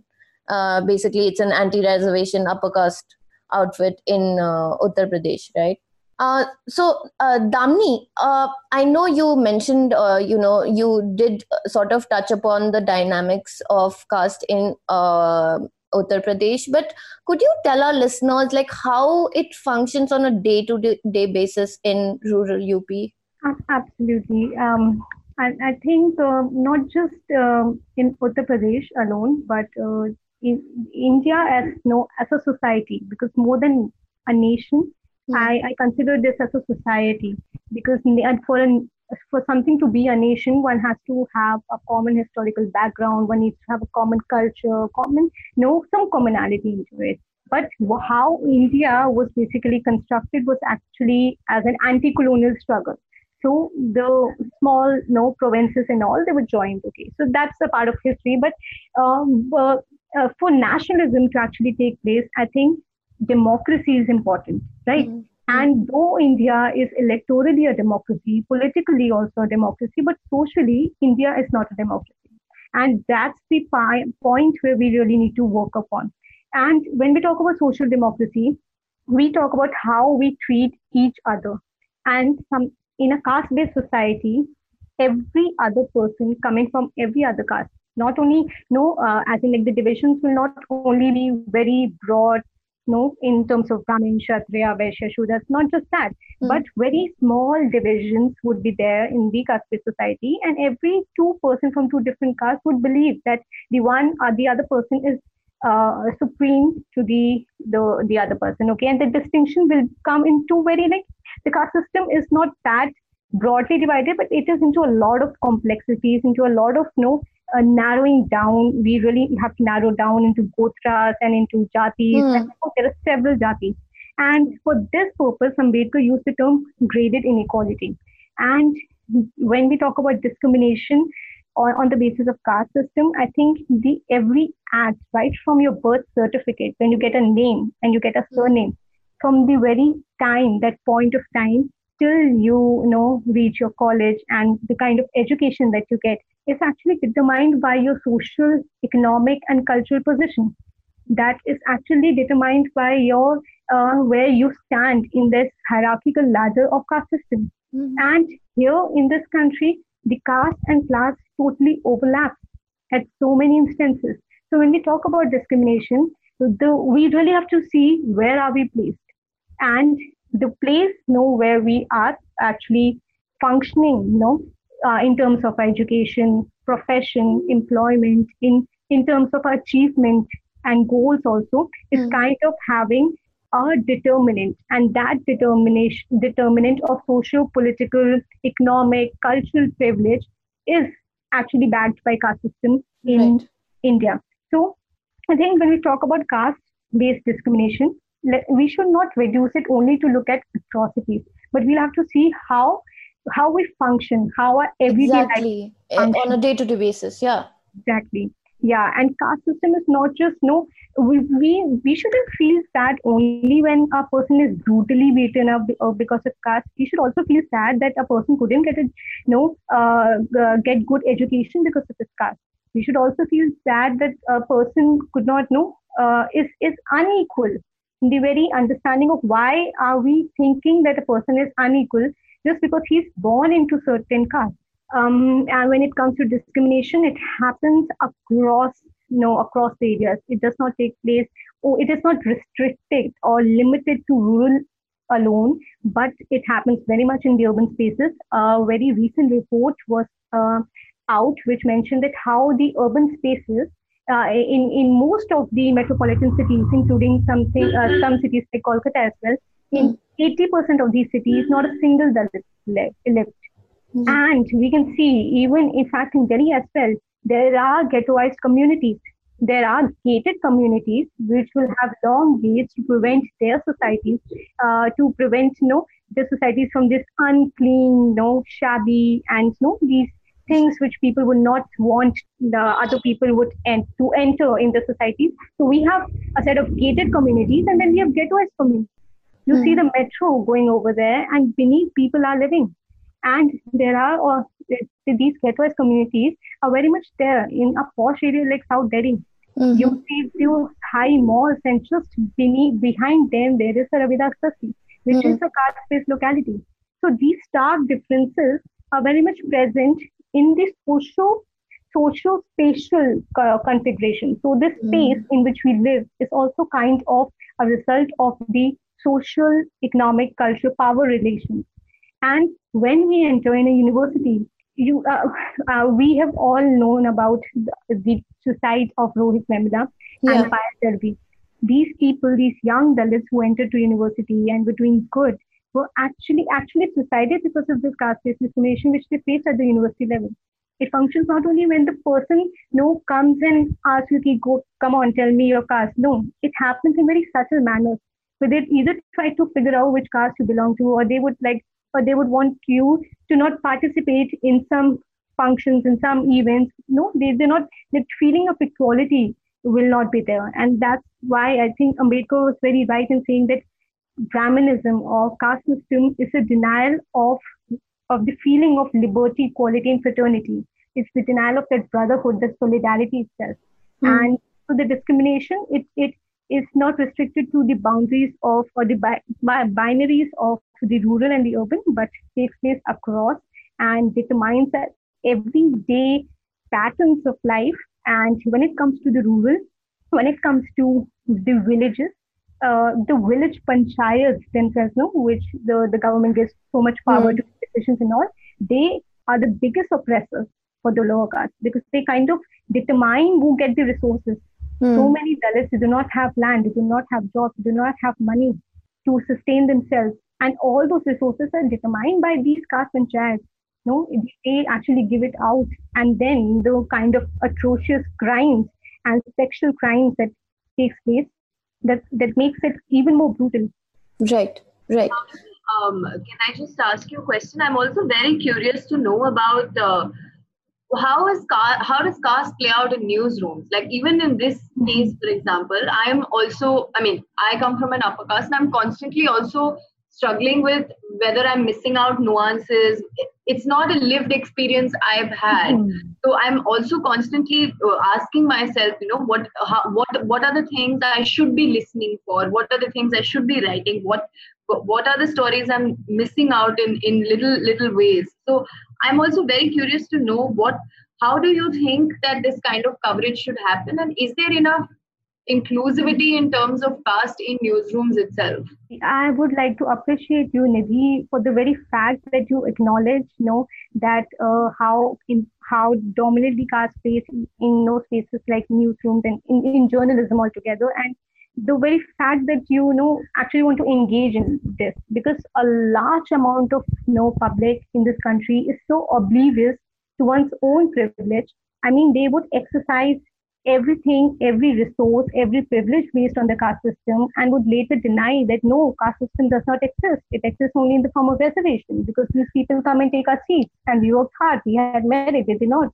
[SPEAKER 2] uh, basically it's an anti-reservation upper caste outfit in uh, uttar pradesh right Uh, so, uh, Damni, uh, I know you mentioned, uh, you know, you did sort of touch upon the dynamics of caste in uh, Uttar Pradesh, but could you tell our listeners like how it functions on a day-to-day basis in rural UP?
[SPEAKER 5] Absolutely. Um, and I think uh, not just um, in Uttar Pradesh alone, but in India as no as a society, because more than a nation, Mm. I, I consider this as a society because for an, for something to be a nation, one has to have a common historical background. One needs to have a common culture, common, you know, some commonality into it. But how India was basically constructed was actually as an anti-colonial struggle. So the small, you know, provinces and all they were joined. Okay, so that's a part of history. But um, uh, uh, for nationalism to actually take place, I think democracy is important, right? Mm-hmm. And though India is electorally a democracy, politically also a democracy, but socially, India is not a democracy. And that's the pi- point where we really need to work upon. And when we talk about social democracy, we talk about how we treat each other. And some, in a caste based society, every other person coming from every other caste, not only, no, uh, as in like the divisions will not only be very broad no, in terms of Brahmin, Kshatriya, Vaishya, Shudra, not just that, mm. but very small divisions would be there in the caste society, and every two person from two different castes would believe that the one or the other person is uh, supreme to the, the the other person. Okay, and the distinction will come into very like the caste system is not that broadly divided, but it is into a lot of complexities, into a lot of no uh, narrowing down, we really have to narrow down into gotras and into jatis. Mm. And there are several jatis. And for this purpose, Ambedkar used the term graded inequality. And when we talk about discrimination on, on the basis of caste system, I think the every act, right from your birth certificate, when you get a name and you get a surname, from the very time, that point of time, till you, you know reach your college and the kind of education that you get is actually determined by your social, economic, and cultural position. That is actually determined by your uh, where you stand in this hierarchical ladder of caste system. Mm-hmm. And here in this country, the caste and class totally overlap at so many instances. So when we talk about discrimination, the, we really have to see where are we placed, and the place you know where we are actually functioning, you know, uh, in terms of education, profession, employment, in, in terms of achievement and goals also, is mm. kind of having a determinant and that determination determinant of social political economic cultural privilege is actually backed by caste system in right. india so i think when we talk about caste based discrimination we should not reduce it only to look at atrocities but we'll have to see how how we function, how our everyday
[SPEAKER 2] exactly. life on a day-to-day basis. Yeah,
[SPEAKER 5] exactly. Yeah, and caste system is not just no. We we, we shouldn't feel sad only when a person is brutally beaten up uh, because of caste. We should also feel sad that a person couldn't get a you know uh, uh, get good education because of his caste. We should also feel sad that a person could not know uh, is is unequal. The very understanding of why are we thinking that a person is unequal just because he's born into certain caste. Um, and when it comes to discrimination, it happens across, you know, across areas. It does not take place, or it is not restricted or limited to rural alone, but it happens very much in the urban spaces. A very recent report was uh, out which mentioned that how the urban spaces uh, in in most of the metropolitan cities, including something uh, some cities like Kolkata as well, in 80% of these cities, not a single Dalit left. Mm-hmm. And we can see, even in fact, in Delhi as well, there are ghettoized communities. There are gated communities which will have long gates to prevent their societies, uh, to prevent you know, the societies from this unclean, you know, shabby, and you know, these things which people would not want the other people would to enter in the societies. So we have a set of gated communities, and then we have ghettoized communities. You mm. see the metro going over there, and beneath people are living. And there are uh, these ghettoized communities are very much there in a posh area like South Delhi. Mm-hmm. You see few high malls, and just beneath behind them there is a Ravidas Basti. which mm. is a caste-based locality. So these stark differences are very much present in this social social spatial uh, configuration. So this hmm. space mm. in which we live is also kind of a result of the social, economic, cultural power relations. And when we enter in a university, you uh, uh, we have all known about the, the suicide of Rohit Vemula yeah. and Payal. These people, these young Dalits who entered to university and were doing good, were actually actually suicided because of this caste-based discrimination which they faced at the university level. It functions not only when the person know, comes and asks you, go, come on, tell me your caste. No, it happens in very subtle manners. So they either try to figure out which caste you belong to, or they would like, or they would want you to not participate in some functions, in some events. No, they, they're not, that feeling of equality will not be there. And that's why I think Ambedkar was very right in saying that Brahmanism or caste system is a denial of of the feeling of liberty, equality, and fraternity. It's the denial of that brotherhood, the solidarity itself. Mm. And so the discrimination, it, it is not restricted to the boundaries of or the bi- bi- binaries of the rural and the urban, but takes place across and determines that everyday patterns of life. And when it comes to the rural, when it comes to the villages, uh, the village panchayats themselves, no, which the, the government gives so much power mm. to decisions and all, they are the biggest oppressors for the lower caste because they kind of determine who get the resources. Mm. So many Dalits do not have land, they do not have jobs, they do not have money to sustain themselves. And all those resources are determined by these caste panchayats. No, they actually give it out. And then the kind of atrocious crimes and sexual crimes that takes place that that makes it even more brutal.
[SPEAKER 2] Right right.
[SPEAKER 4] Um, can i just ask you a question? I'm also very curious to know about uh, how is car- how does caste play out in newsrooms? Like even in this case for example i am also i mean i come from an upper caste and i'm constantly also struggling with whether i'm missing out nuances it's not a lived experience i've had. Mm-hmm. so i'm also constantly uh, asking myself you know what how, what what are the things i should be listening for? What are the things i should be writing? What what are the stories i'm missing out in in little little ways? So i'm also very curious to know what how do you think that this kind of coverage should happen? And is there enough inclusivity in terms of caste in newsrooms itself.
[SPEAKER 5] I would like to appreciate you, Nidhi, for the very fact that you acknowledge, you know, that uh, how in how dominantly caste plays in, in those spaces like newsrooms and in, in journalism altogether, and the very fact that you, you know actually want to engage in this because a large amount of you know public in this country is so oblivious to one's own privilege. I mean, they would exercise everything, every resource, every privilege based on the caste system and would later deny that no, caste system does not exist. It exists only in the form of reservation because these people come and take our seats and we worked hard, we had merit, they did not.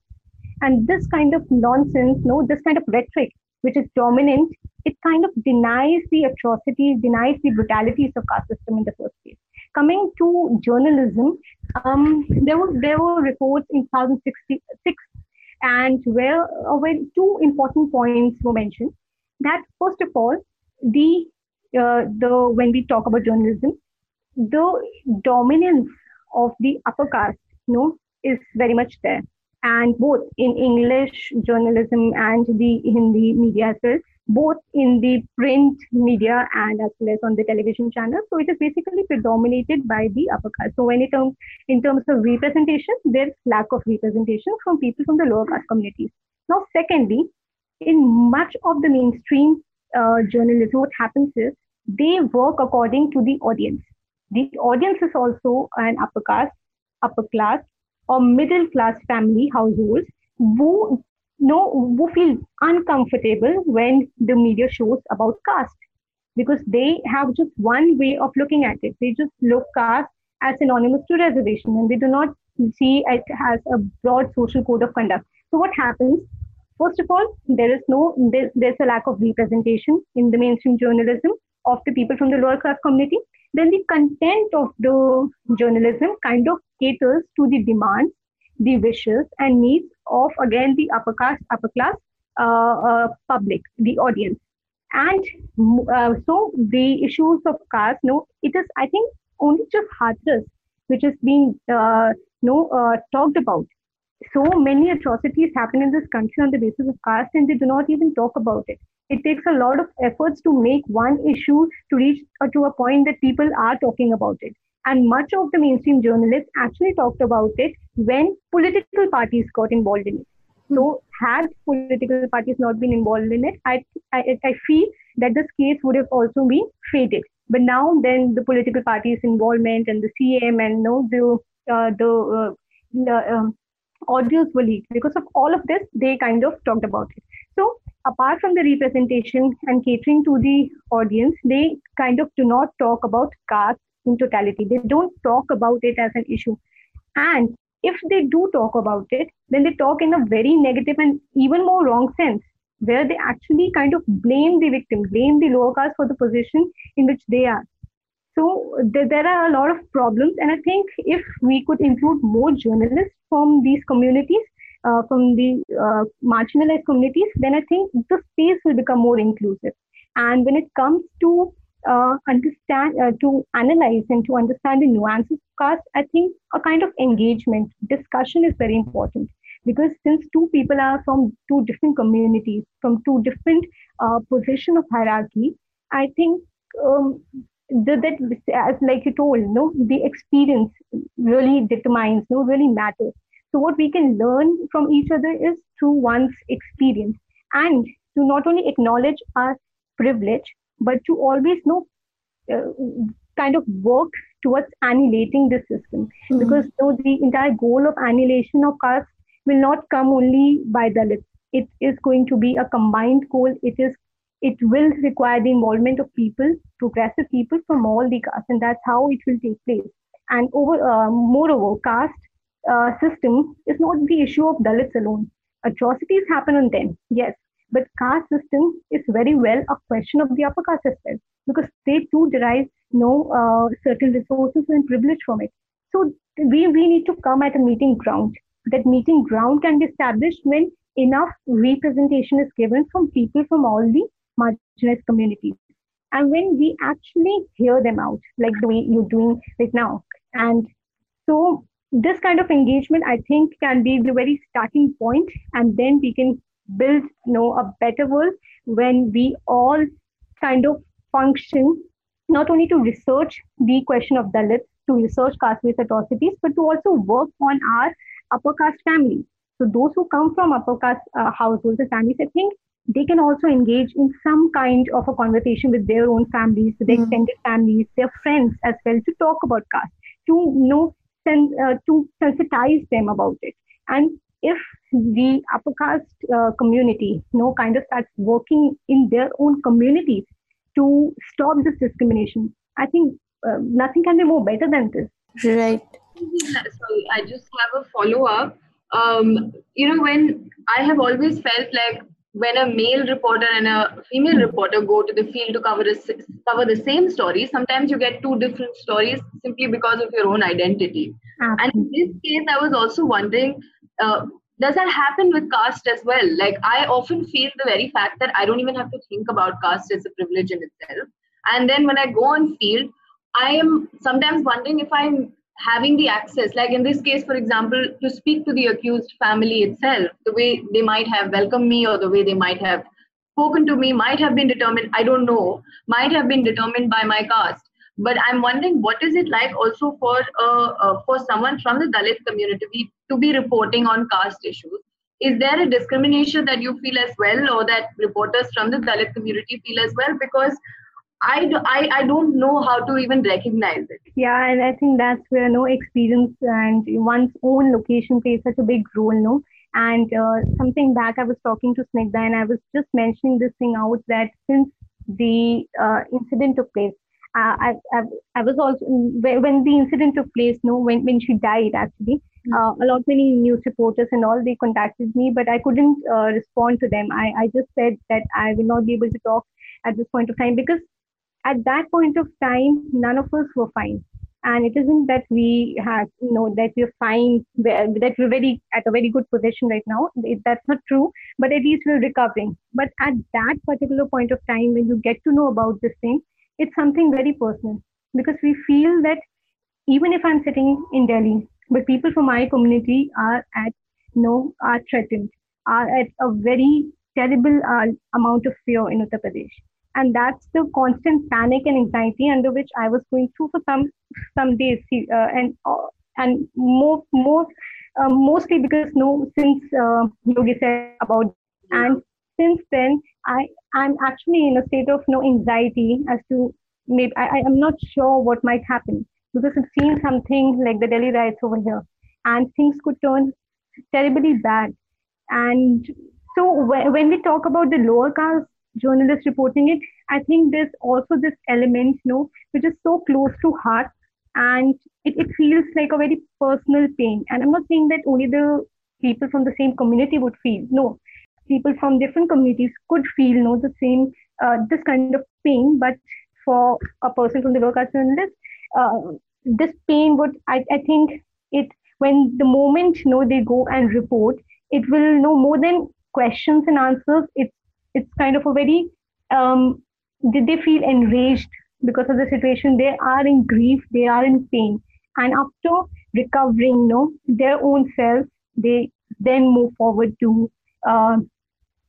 [SPEAKER 5] And this kind of nonsense, no, this kind of rhetoric, which is dominant, it kind of denies the atrocities, denies the brutalities of caste system in the first place. Coming to journalism, um, there were there were reports in 2006 and where uh, two important points were mentioned. That first of all the uh, the when we talk about journalism the dominance of the upper caste you know is very much there. And both in english journalism and the hindi media as well both in the print media and as well as on the television channel. So it is basically predominated by the upper caste. So when it comes in terms of representation, there's lack of representation from people from the lower caste communities. Now, secondly, in much of the mainstream uh, journalism, what happens is they work according to the audience. The audience is also an upper caste, upper class, or middle class family households who no who feel uncomfortable when the media shows about caste because they have just one way of looking at it. They just look caste as synonymous to reservation and they do not see it as a broad social code of conduct. So what happens? First of all, there is no there, there's a lack of representation in the mainstream journalism of the people from the lower class community. Then the content of the journalism kind of caters to the demands the wishes and needs of again the upper caste, upper class uh, uh, public, the audience. and uh, so the issues of caste, no, it is, I think, only just Hathras which is being uh, no, talked about. So many atrocities happen in this country on the basis of caste, and they do not even talk about it. It takes a lot of efforts to make one issue to reach to a point that people are talking about it. And much of the mainstream journalists actually talked about it when political parties got involved in it. So, had political parties not been involved in it, I, I, I feel that this case would have also been faded. But now, then the political parties' involvement and the CM and no, the uh, the, uh, the um, audios were leaked. Because of all of this, they kind of talked about it. So, apart from the representation and catering to the audience, they kind of do not talk about caste in totality. They don't talk about it as an issue. And if they do talk about it, then they talk in a very negative and even more wrong sense, where they actually kind of blame the victim, blame the lower caste for the position in which they are. So there, there are a lot of problems, and I think if we could include more journalists from these communities, uh, from the uh, marginalized communities, then I think the space will become more inclusive. And when it comes to uh, understand, uh, to analyze and to understand the nuances caste, I think a kind of engagement, discussion is very important. Because since two people are from two different communities, from two different uh, position of hierarchy, I think um, the, that, as like you told, no, the experience really determines, no, really matters. So what we can learn from each other is through one's experience and to not only acknowledge our privilege, but to always know uh, kind of work towards annihilating this system mm-hmm. because you know, the entire goal of annihilation of caste will not come only by Dalits. It is going to be a combined goal. It is it will require the involvement of people, progressive people from all the castes, and that's how it will take place. And over, uh, moreover, caste uh, system is not the issue of Dalits alone. Atrocities happen on them, yes, but caste system is very well a question of the upper caste as well, because they too derive you know, uh, certain resources and privilege from it. So we, we need to come at a meeting ground. That meeting ground can be established when enough representation is given from people from all the marginalized communities. And when we actually hear them out, like the way you're doing right now. And so this kind of engagement, I think, can be the very starting point, and then we can build you know a better world when we all kind of function not only to research the question of Dalits, to research caste-based atrocities, but to also work on our upper caste families. So those who come from upper caste uh, households and families, I think they can also engage in some kind of a conversation with their own families, with their mm-hmm. extended families, their friends as well, to talk about caste, to you know, sen- uh, to sensitize them about it. And if the upper caste uh, community, you know, kind of starts working in their own communities to stop this discrimination, I think uh, nothing can be more better than this.
[SPEAKER 2] Right.
[SPEAKER 4] Sorry, I just have a follow up. Um, you know, when I have always felt like when a male reporter and a female reporter go to the field to cover, a, cover the same story, sometimes you get two different stories simply because of your own identity. Absolutely. And in this case, I was also wondering uh, does that happen with caste as well? Like i often feel the very fact that i don't even have to think about caste as a privilege in itself. And then when i go on field i am sometimes wondering if i'm having the access. Like in this case for example to speak to the accused family itself the way they might have welcomed me or the way they might have spoken to me might have been determined i don't know might have been determined by my caste. But i'm wondering what is it like also for uh, uh, for someone from the dalit community to be reporting on caste issues is there a discrimination that you feel as well or that reporters from the dalit community feel as well because I, do, I, I don't know how to even recognize it.
[SPEAKER 5] Yeah, and I think that's where no experience and one's own location plays such a big role, no? And uh, something back, I was talking to Snigdha and I was just mentioning this thing out that since the uh, incident took place, I, I, I was also when the incident took place, no, when, when she died, actually, mm-hmm. uh, a lot many news reporters and all they contacted me, but I couldn't uh, respond to them. I, I just said that I will not be able to talk at this point of time because at that point of time, none of us were fine. And it isn't that we have, you know, that we're fine, that we're very at a very good position right now. It, that's not true. but at least we're recovering. But at that particular point of time, when you get to know about this thing, it's something very personal because we feel that even if I'm sitting in Delhi, but people from my community are at you know are threatened, are at a very terrible uh, amount of fear in Uttar Pradesh, and that's the constant panic and anxiety under which I was going through for some some days, uh, and uh, and more more uh, mostly because no since uh, Yogi said about and since then I I'm actually in a state of no anxiety as to maybe I, am not sure what might happen. Because I've seen something like the Delhi riots over here. And things could turn terribly bad. And so when we talk about the lower caste journalists reporting it, I think there's also this element, you know, which is so close to heart. And it, it feels like a very personal pain. And I'm not saying that only the people from the same community would feel. No, people from different communities could feel, you know, the same, uh, this kind of pain. But for a person from the lower caste journalist, uh, this pain would, I, I think it, when the moment, you know, they go and report, it will know more than questions and answers. It's it's kind of a very um, did they feel enraged because of the situation? They are in grief, they are in pain, and after recovering, you know, their own self, they then move forward to uh,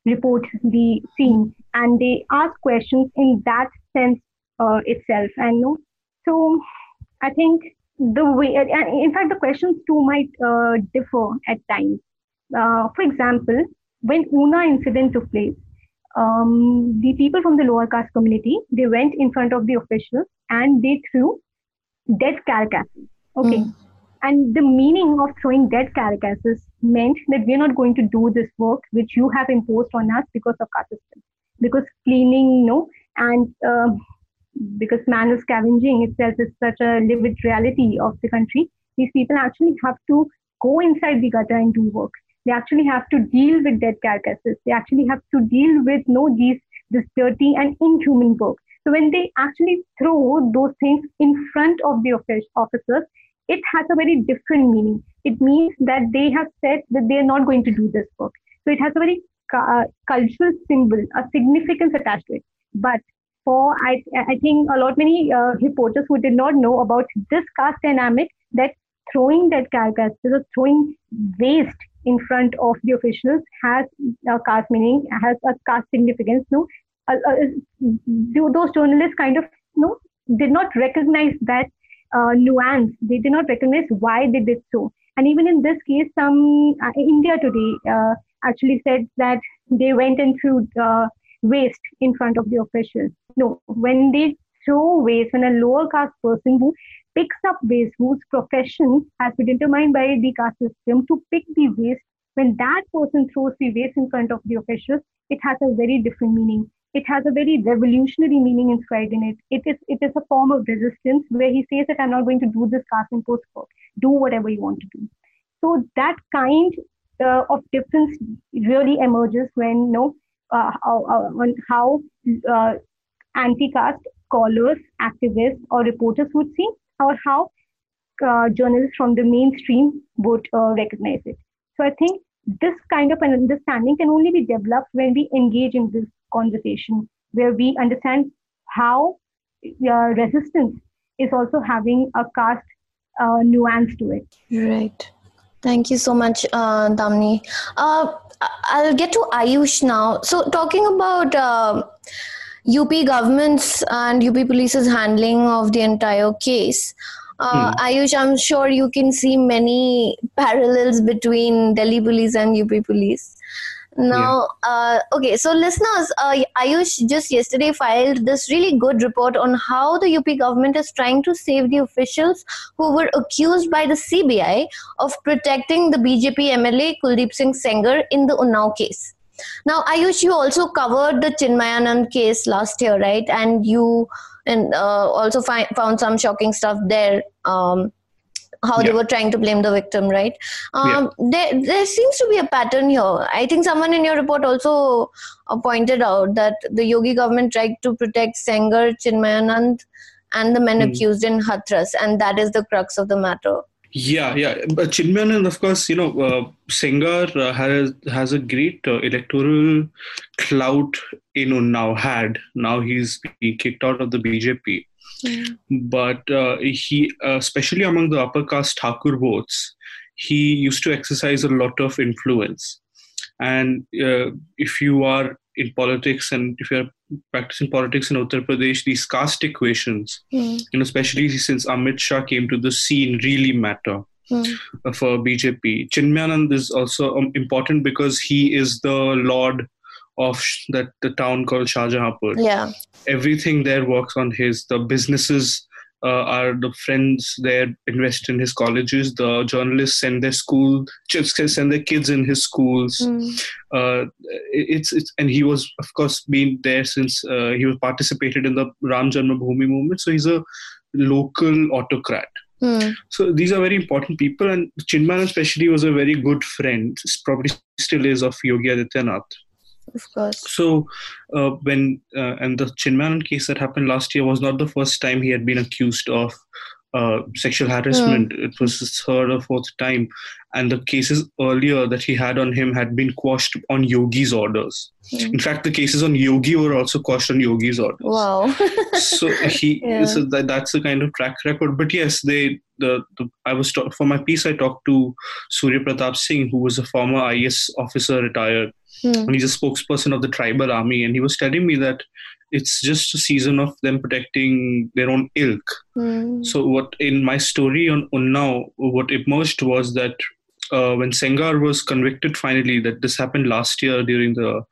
[SPEAKER 5] report the scene, and they ask questions in that sense uh, itself. And know, so I think the way, in fact, the questions too might uh, differ at times. Uh, for example, when Una incident took place, um, the people from the lower caste community they went in front of the officials and they threw dead carcasses. Okay. Mm. And the meaning of throwing dead carcasses meant that we're not going to do this work which you have imposed on us because of caste system. Because cleaning, you know, and uh, because manual scavenging itself is such a lived reality of the country, these people actually have to go inside the gutter and do work they actually have to deal with dead carcasses. They actually have to deal with no these this dirty and inhuman work. So when they actually throw those things in front of the officers, it has a very different meaning. It means that they have said that they are not going to do this work. So it has a very uh, cultural symbol, a significance attached to it. But for I, I think a lot many uh, reporters who did not know about this caste dynamic that throwing carcasses or throwing waste in front of the officials has a caste meaning, has a caste significance. No, uh, uh, those journalists kind of no did not recognize that uh, nuance. They did not recognize why they did so. And even in this case, some uh, India Today uh, actually said that they went and threw uh, waste in front of the officials. No, when they throw waste, when a lower caste person who picks up waste whose profession has been determined by the caste system to pick the waste. When that person throws the waste in front of the officials, it has a very different meaning. It has a very revolutionary meaning inscribed in it. It is it is a form of resistance where he says that I'm not going to do this caste imposed work. Do whatever you want to do. So that kind uh, of difference really emerges when you know uh, how, uh, how uh, anti-caste scholars, activists, or reporters would see or how uh, journalists from the mainstream would uh, recognize it. So I think this kind of an understanding can only be developed when we engage in this conversation, where we understand how uh, resistance is also having a caste uh, nuance to it.
[SPEAKER 2] Right. Thank you so much, uh, Damni. Uh, I'll get to Ayush now. So, talking about uh, UP government's and UP police's handling of the entire case. Uh, hmm. Ayush, I'm sure you can see many parallels between Delhi police and UP police. Now, yeah. uh, okay, so listeners, uh, Ayush just yesterday filed this really good report on how the UP government is trying to save the officials who were accused by the CBI of protecting the BJP MLA Kuldeep Singh Sengar in the Unnao case. Now, Ayush, you also covered the Chinmayanand case last year, right? And you and uh, also fi- found some shocking stuff there. Um, how yeah. they were trying to blame the victim, right? Um, yeah. there, there seems to be a pattern here. I think someone in your report also uh, pointed out that the Yogi government tried to protect Sengar, Chinmayanand, and the men mm. accused in Hathras, and that is the crux of the matter.
[SPEAKER 3] Yeah, yeah. But Chinmayanand, of course, you know, uh, Sengar uh, has has a great uh, electoral clout in now had. Now he's being kicked out of the BJP. Mm. But uh, he, uh, especially among the upper caste Thakur votes, he used to exercise a lot of influence. And uh, if you are in politics and if you're practicing politics in Uttar Pradesh, these caste equations, mm. you know, especially since Amit Shah came to the scene, really matter. Mm. For BJP, Chinmayanand is also um, important because he is the lord of that the town called Shahjahanpur.
[SPEAKER 2] Yeah,
[SPEAKER 3] everything there works on his. The businesses uh, are the friends there invest in his colleges. The journalists send their school, send their kids in his schools. Mm. Uh, it's, it's and he was of course been there since uh, he was participated in the Ram Janmabhoomi movement. So he's a local autocrat. Mm. So these are very important people, and Chinman especially was a very good friend. Probably still is of Yogi Adityanath.
[SPEAKER 2] Of course.
[SPEAKER 3] So, uh, when uh, and the Chinmayanand case that happened last year was not the first time he had been accused of uh, sexual harassment. Mm. It was his third or fourth time, and the cases earlier that he had on him had been quashed on Yogi's orders. Mm. In fact, the cases on Yogi were also quashed on Yogi's orders.
[SPEAKER 2] Wow!
[SPEAKER 3] so he, yeah. so that, that's the kind of track record. But yes, they the, the I was talk, for my piece. I talked to Surya Pratap Singh, who was a former IS officer retired mm. and he's a spokesperson of the tribal army. And he was telling me that it's just a season of them protecting their own ilk. Mm. so what in my story on unnao what emerged was that uh, when sengar was convicted finally that this happened last year during the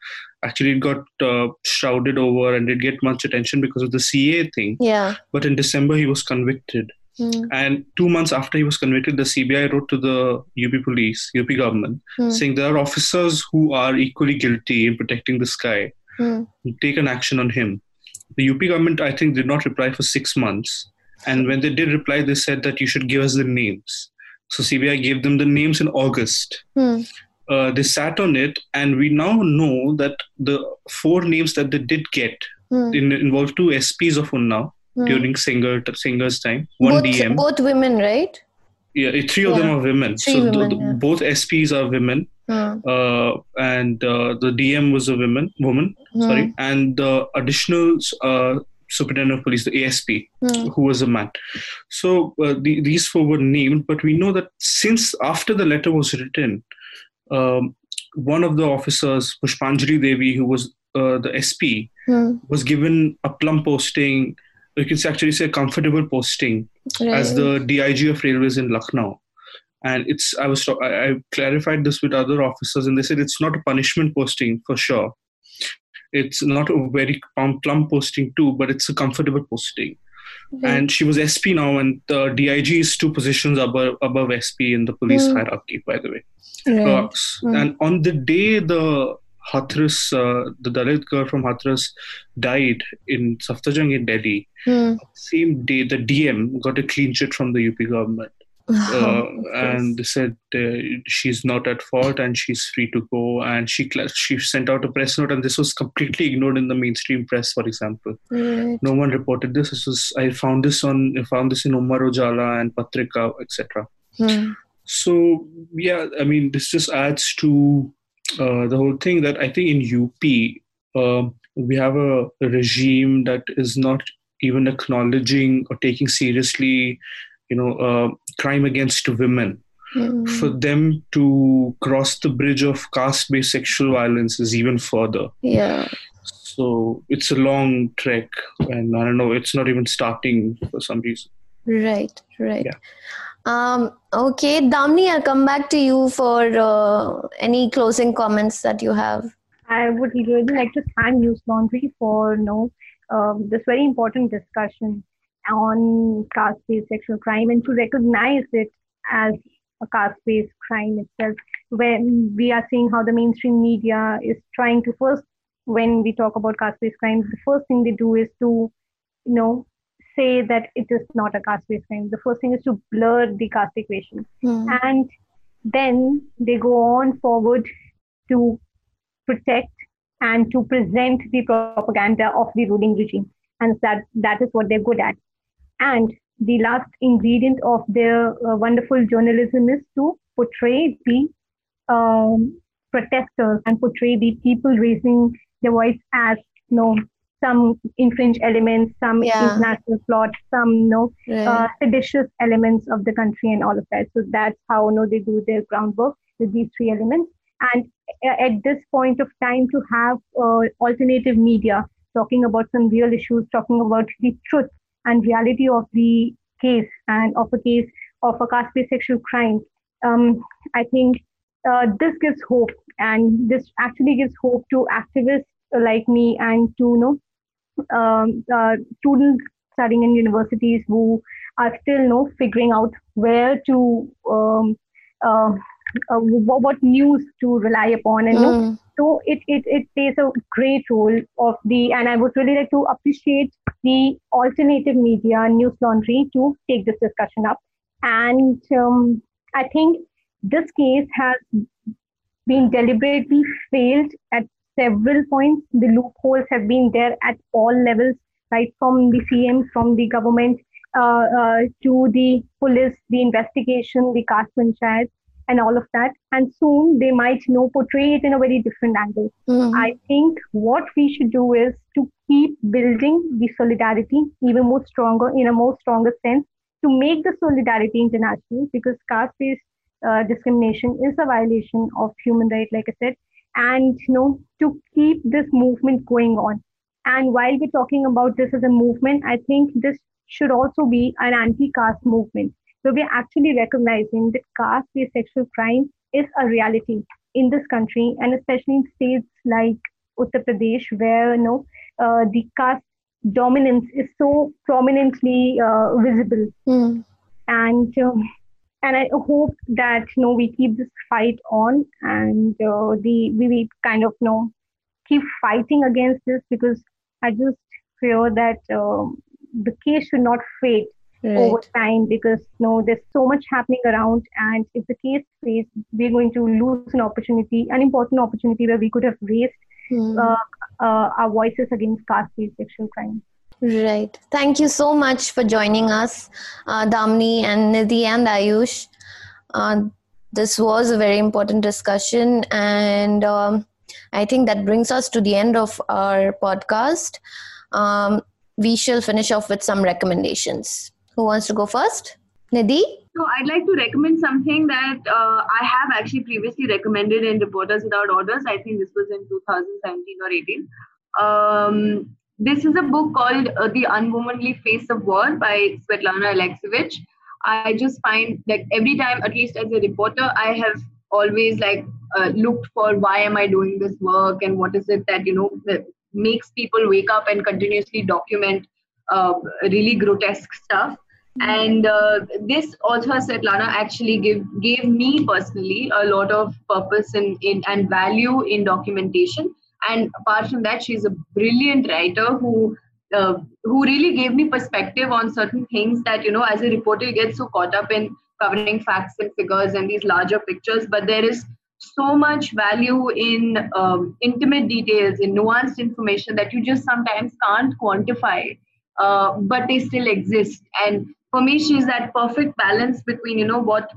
[SPEAKER 3] actually it got uh, shrouded over and didn't get much attention because of the CAA thing.
[SPEAKER 2] Yeah.
[SPEAKER 3] But in december he was convicted Mm. And two months after he was convicted, the CBI wrote to the UP police, UP government, mm. saying there are officers who are equally guilty in protecting this guy. Mm. Take an action on him. The UP government, I think, did not reply for six months. And when they did reply, they said that you should give us the names. So CBI gave them the names in August.
[SPEAKER 2] Mm.
[SPEAKER 3] Uh, they sat on it, and we now know that the four names that they did get mm. in, involved two SPs of Unnao mm. during singer Sengar's time. One
[SPEAKER 2] both,
[SPEAKER 3] DM.
[SPEAKER 2] Both women, right?
[SPEAKER 3] Yeah, three of yeah. them are women.
[SPEAKER 2] Three
[SPEAKER 3] so
[SPEAKER 2] women,
[SPEAKER 3] the,
[SPEAKER 2] yeah.
[SPEAKER 3] both SPs are women.
[SPEAKER 2] Mm.
[SPEAKER 3] Uh, and uh, the DM was a woman, woman, mm. sorry, and the additional uh, superintendent of police, the ASP, who was a man. So uh, the, these four were named, but we know that since after the letter was written, um, one of the officers, Pushpanjali Devi, who was uh, the SP,
[SPEAKER 2] mm.
[SPEAKER 3] was given a plum posting you can actually say comfortable posting right. as the DIG of railways in Lucknow. And it's I was I, I clarified this with other officers, and they said it's not a punishment posting for sure. It's not a very plum posting too, but it's a comfortable posting. Right. And she was SP now, and the DIG is two positions above above SP in the police mm. hierarchy, by the way.
[SPEAKER 2] Right.
[SPEAKER 3] Uh, mm. And on the day the Hathras, uh, the Dalit girl from Hathras, died in Safdarjung in Delhi.
[SPEAKER 2] Hmm.
[SPEAKER 3] Same day, the DM got a clean sheet from the UP government. Uh, and they said uh, she's not at fault and she's free to go. And she she sent out a press note, and this was completely ignored in the mainstream press. For example,
[SPEAKER 2] right.
[SPEAKER 3] no one reported this. This was I found this on I found this in Amar Ujala and Patrika, etc.
[SPEAKER 2] Hmm.
[SPEAKER 3] So yeah, I mean, this just adds to uh, the whole thing that I think in UP uh, we have a, a, regime that is not even acknowledging or taking seriously, you know, uh, crime against women.
[SPEAKER 2] Mm.
[SPEAKER 3] For them to cross the bridge of caste-based sexual violence is even further.
[SPEAKER 2] Yeah.
[SPEAKER 3] So it's a long trek, and I don't know. It's not even starting for some reason.
[SPEAKER 2] Right. Right.
[SPEAKER 3] Yeah.
[SPEAKER 2] Um, okay, Damni, I'll come back to you for uh, any closing comments that you have.
[SPEAKER 5] I would really like to thank News Laundry for you know, um, this very important discussion on caste-based sexual crime and to recognize it as a caste-based crime itself. When we are seeing how the mainstream media is trying to first, when we talk about caste-based crimes, the first thing they do is to, you know, say that it is not a caste-based crime. The first thing is to blur the caste equation,
[SPEAKER 2] mm.
[SPEAKER 5] and then they go on forward to protect and to present the propaganda of the ruling regime, and that that is what they're good at. And the last ingredient of their uh, wonderful journalism is to portray the um, protesters and portray the people raising their voice as you know some infringe elements, some
[SPEAKER 2] Yeah.
[SPEAKER 5] international plot, some you know
[SPEAKER 2] Right.
[SPEAKER 5] uh, seditious elements of the country and all of that. So that's how you know, they do their groundwork with these three elements. And at this point of time, to have uh, alternative media talking about some real issues, talking about the truth and reality of the case and of a case of a caste-based sexual crime, um, I think uh, this gives hope, and this actually gives hope to activists like me and to you know um, uh, students studying in universities who are still you know figuring out where to um, uh, uh, what, what news to rely upon and you know,
[SPEAKER 2] Mm.
[SPEAKER 5] so it, it it plays a great role of the and i would really like to appreciate the alternative media news laundry to take this discussion up and um, i think this case has been deliberately failed at several points. The loopholes have been there at all levels right from the cm from the government uh, uh, to the police the investigation the caste panchayat and all of that. And soon they might you know portray it in a very different angle.
[SPEAKER 2] Mm.
[SPEAKER 5] I think what we should do is to keep building the solidarity even more stronger in a more stronger sense to make the solidarity international because caste-based uh, discrimination is a violation of human rights, like I said, and you know to keep this movement going on. And while we're talking about this as a movement, I think this should also be an anti-caste movement. So we're actually recognizing that caste-based sexual crime is a reality in this country, and especially in states like Uttar Pradesh, where you know uh, the caste dominance is so prominently uh, visible.
[SPEAKER 2] Mm.
[SPEAKER 5] And um, and I hope that you know we keep this fight on, and uh, the we, we kind of you know keep fighting against this because I just fear that um, the case should not fade over time because you know there's so much happening around. And if the case fades we're going to lose an opportunity an important opportunity where we could have raised
[SPEAKER 2] Mm.
[SPEAKER 5] uh, uh, our voices against caste-based sexual crime
[SPEAKER 2] Right. Thank you so much for joining us, uh, Damni and Nidhi and Ayush. Uh, this was a very important discussion, and um, I think that brings us to the end of our podcast. Um, we shall finish off with some recommendations. Who wants to go first? Nidhi?
[SPEAKER 4] So I'd like to recommend something that uh, I have actually previously recommended in Reporters Without Orders. I think this was in 2017 or 18. Um, this is a book called uh, The Unwomanly Face of War by Svetlana Alexievich. I just find like every time, at least as a reporter, I have always like uh, looked for why am I doing this work and what is it that you know that makes people wake up and continuously document uh, really grotesque stuff. And uh, this author Svetlana actually give gave me personally a lot of purpose in, in and value in documentation and apart from that she's a brilliant writer who uh, who really gave me perspective on certain things that you know as a reporter you get so caught up in covering facts and figures and these larger pictures. But there is so much value in um, intimate details in nuanced information that you just sometimes can't quantify uh, but they still exist. And for me she's that perfect balance between you know what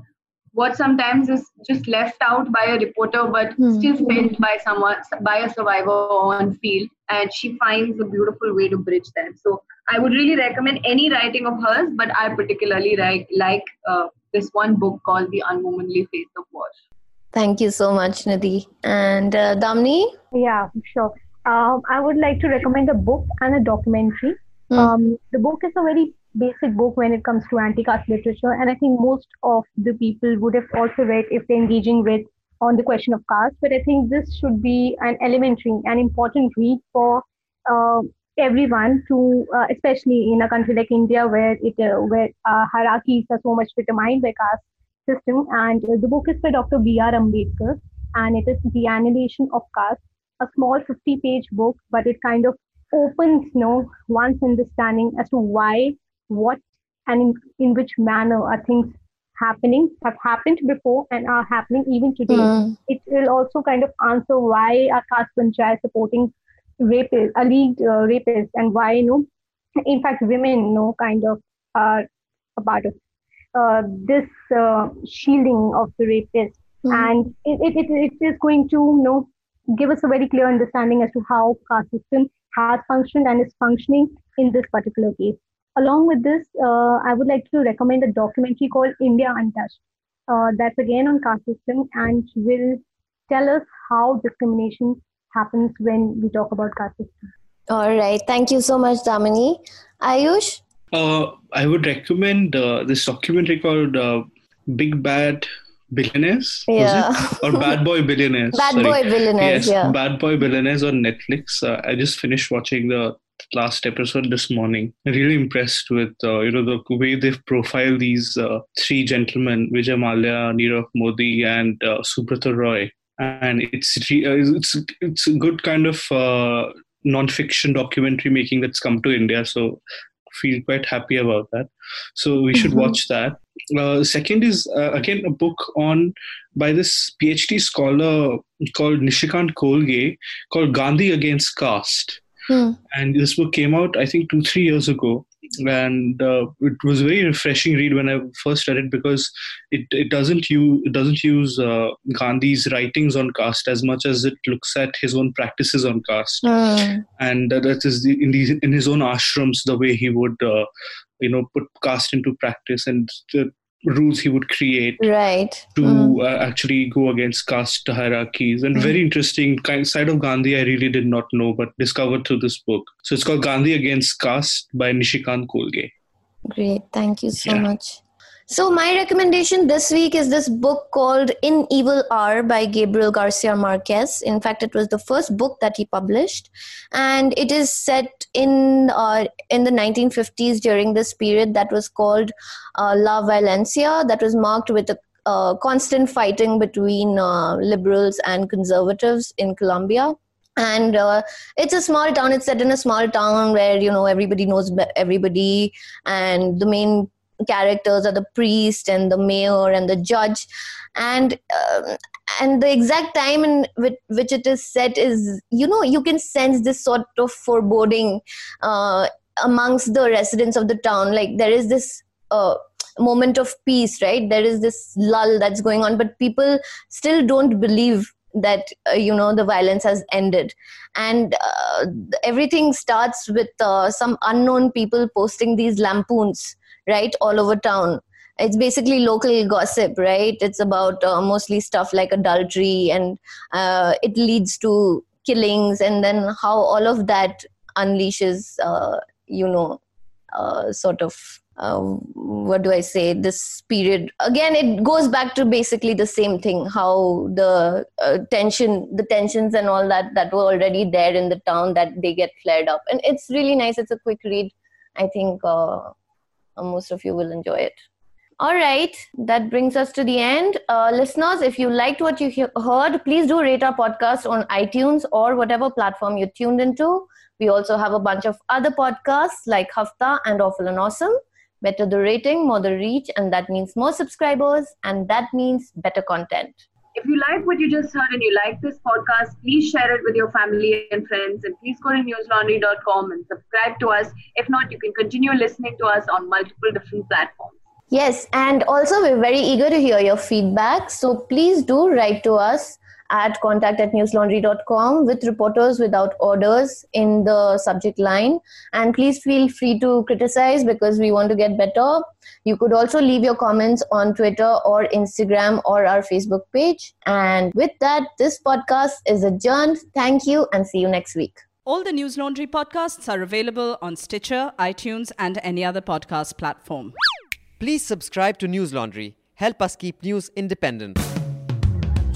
[SPEAKER 4] what sometimes is just left out by a reporter but
[SPEAKER 2] Hmm.
[SPEAKER 4] still felt by someone by a survivor on field and she finds a beautiful way to bridge that so i would really recommend any writing of hers but i particularly like like uh, this one book called the unwomanly face of war
[SPEAKER 2] Thank you so much, Nidhi. And uh, Damni?
[SPEAKER 5] yeah sure um, i would like to recommend a book and a documentary
[SPEAKER 2] Hmm.
[SPEAKER 5] um, the book is a very basic book when it comes to anti-caste literature and i think most of the people would have also read if they're engaging with on the question of caste but i think this should be an elementary and important read for uh, everyone to uh, especially in a country like india where it uh, where hierarchies are so much determined by caste system and the book is by dr b.r ambedkar and it is the annihilation of caste a small 50 page book but it kind of opens you know one's understanding as to why what and in, in which manner are things happening have happened before and are happening even today
[SPEAKER 2] Mm.
[SPEAKER 5] it will also kind of answer why are caste panchayat supporting rapists alleged uh, rapists and why you know in fact women you know kind of are a part of uh, this uh, shielding of the rapist. Mm-hmm. And it, it, it, it is going to you know, give us a very clear understanding as to how caste system has functioned and is functioning in this particular case. Along with this, uh, I would like to recommend a documentary called India Untouched. Uh, that's again on caste system and will tell us how discrimination happens when we talk about caste system.
[SPEAKER 2] All right. Thank you so much, Damini. Ayush?
[SPEAKER 3] Uh, I would recommend uh, this documentary called uh, Big Bad Billionaires,
[SPEAKER 2] yeah.
[SPEAKER 3] or Bad Boy Billionaires.
[SPEAKER 2] Bad Sorry. Boy Billionaires,
[SPEAKER 3] yes,
[SPEAKER 2] yeah.
[SPEAKER 3] Bad Boy Billionaires on Netflix. Uh, I just finished watching the last episode this morning. Really impressed with uh, you know the way they've profiled these uh, three gentlemen: Vijay Mallya, Nirav Modi, and uh, Subrata Roy. And it's uh, it's it's a good kind of uh, non-fiction documentary making that's come to India. So feel quite happy about that. So we should mm-hmm. watch that. Uh, second is uh, again a book on by this PhD scholar called Nishikant Kolge called Gandhi Against Caste. Hmm. And this book came out, I think, two, three years ago and uh, it was a very refreshing read when I first read it because it, it doesn't use it doesn't use uh, Gandhi's writings on caste as much as it looks at his own practices on caste,
[SPEAKER 2] mm.
[SPEAKER 3] and uh, that is the, in the in his own ashrams the way he would uh, you know put caste into practice and rules he would create
[SPEAKER 2] right
[SPEAKER 3] to mm. uh, actually go against caste hierarchies and mm. very interesting kind side of gandhi i really did not know but discovered through this book so it's called gandhi against caste by nishikant kolge
[SPEAKER 2] great thank you so yeah. much so, my recommendation this week is this book called In Evil Hour by Gabriel Garcia Marquez. In fact, it was the first book that he published, and it is set in uh, in the 1950s during this period that was called uh, La Violencia, that was marked with a uh, constant fighting between uh, liberals and conservatives in Colombia. And uh, it's a small town. It's set in a small town where you know everybody knows everybody. And the main characters are the priest and the mayor and the judge. And um, and the exact time in which, which it is set is you know you can sense this sort of foreboding uh, amongst the residents of the town. Like there is this uh, moment of peace right? There is this lull that's going on but people still don't believe that uh, you know the violence has ended. And uh, everything starts with uh, some unknown people posting these lampoons right all over town it's basically local gossip right it's about uh, mostly stuff like adultery and uh, it leads to killings and then how all of that unleashes uh, you know uh, sort of uh, what do I say? This period again, it goes back to basically the same thing. How the uh, tension, the tensions, and all that that were already there in the town that they get flared up, and it's really nice. It's a quick read. I think most of you will enjoy it. All right, that brings us to the end. Uh, listeners, if you liked what you he- heard, please do rate our podcast on iTunes or whatever platform you tuned into. We also have a bunch of other podcasts like Hafta and Awful and Awesome. Better the rating, more the reach, and that means more subscribers, and that means better content.
[SPEAKER 4] If you like what you just heard and you like this podcast, please share it with your family and friends. And please go to newslaundry.com and subscribe to us. If not, you can continue listening to us on multiple different platforms.
[SPEAKER 2] Yes, and also we're very eager to hear your feedback. So please do write to us at contact at newslaundry.com with reporters without orders in the subject line. And please feel free to criticize because we want to get better. You could also leave your comments on Twitter or Instagram or our Facebook page. And with that, this podcast is adjourned. Thank you and see you next week.
[SPEAKER 6] All the News Laundry podcasts are available on Stitcher, iTunes, and any other podcast platform.
[SPEAKER 7] Please subscribe to News Laundry. Help us keep news independent.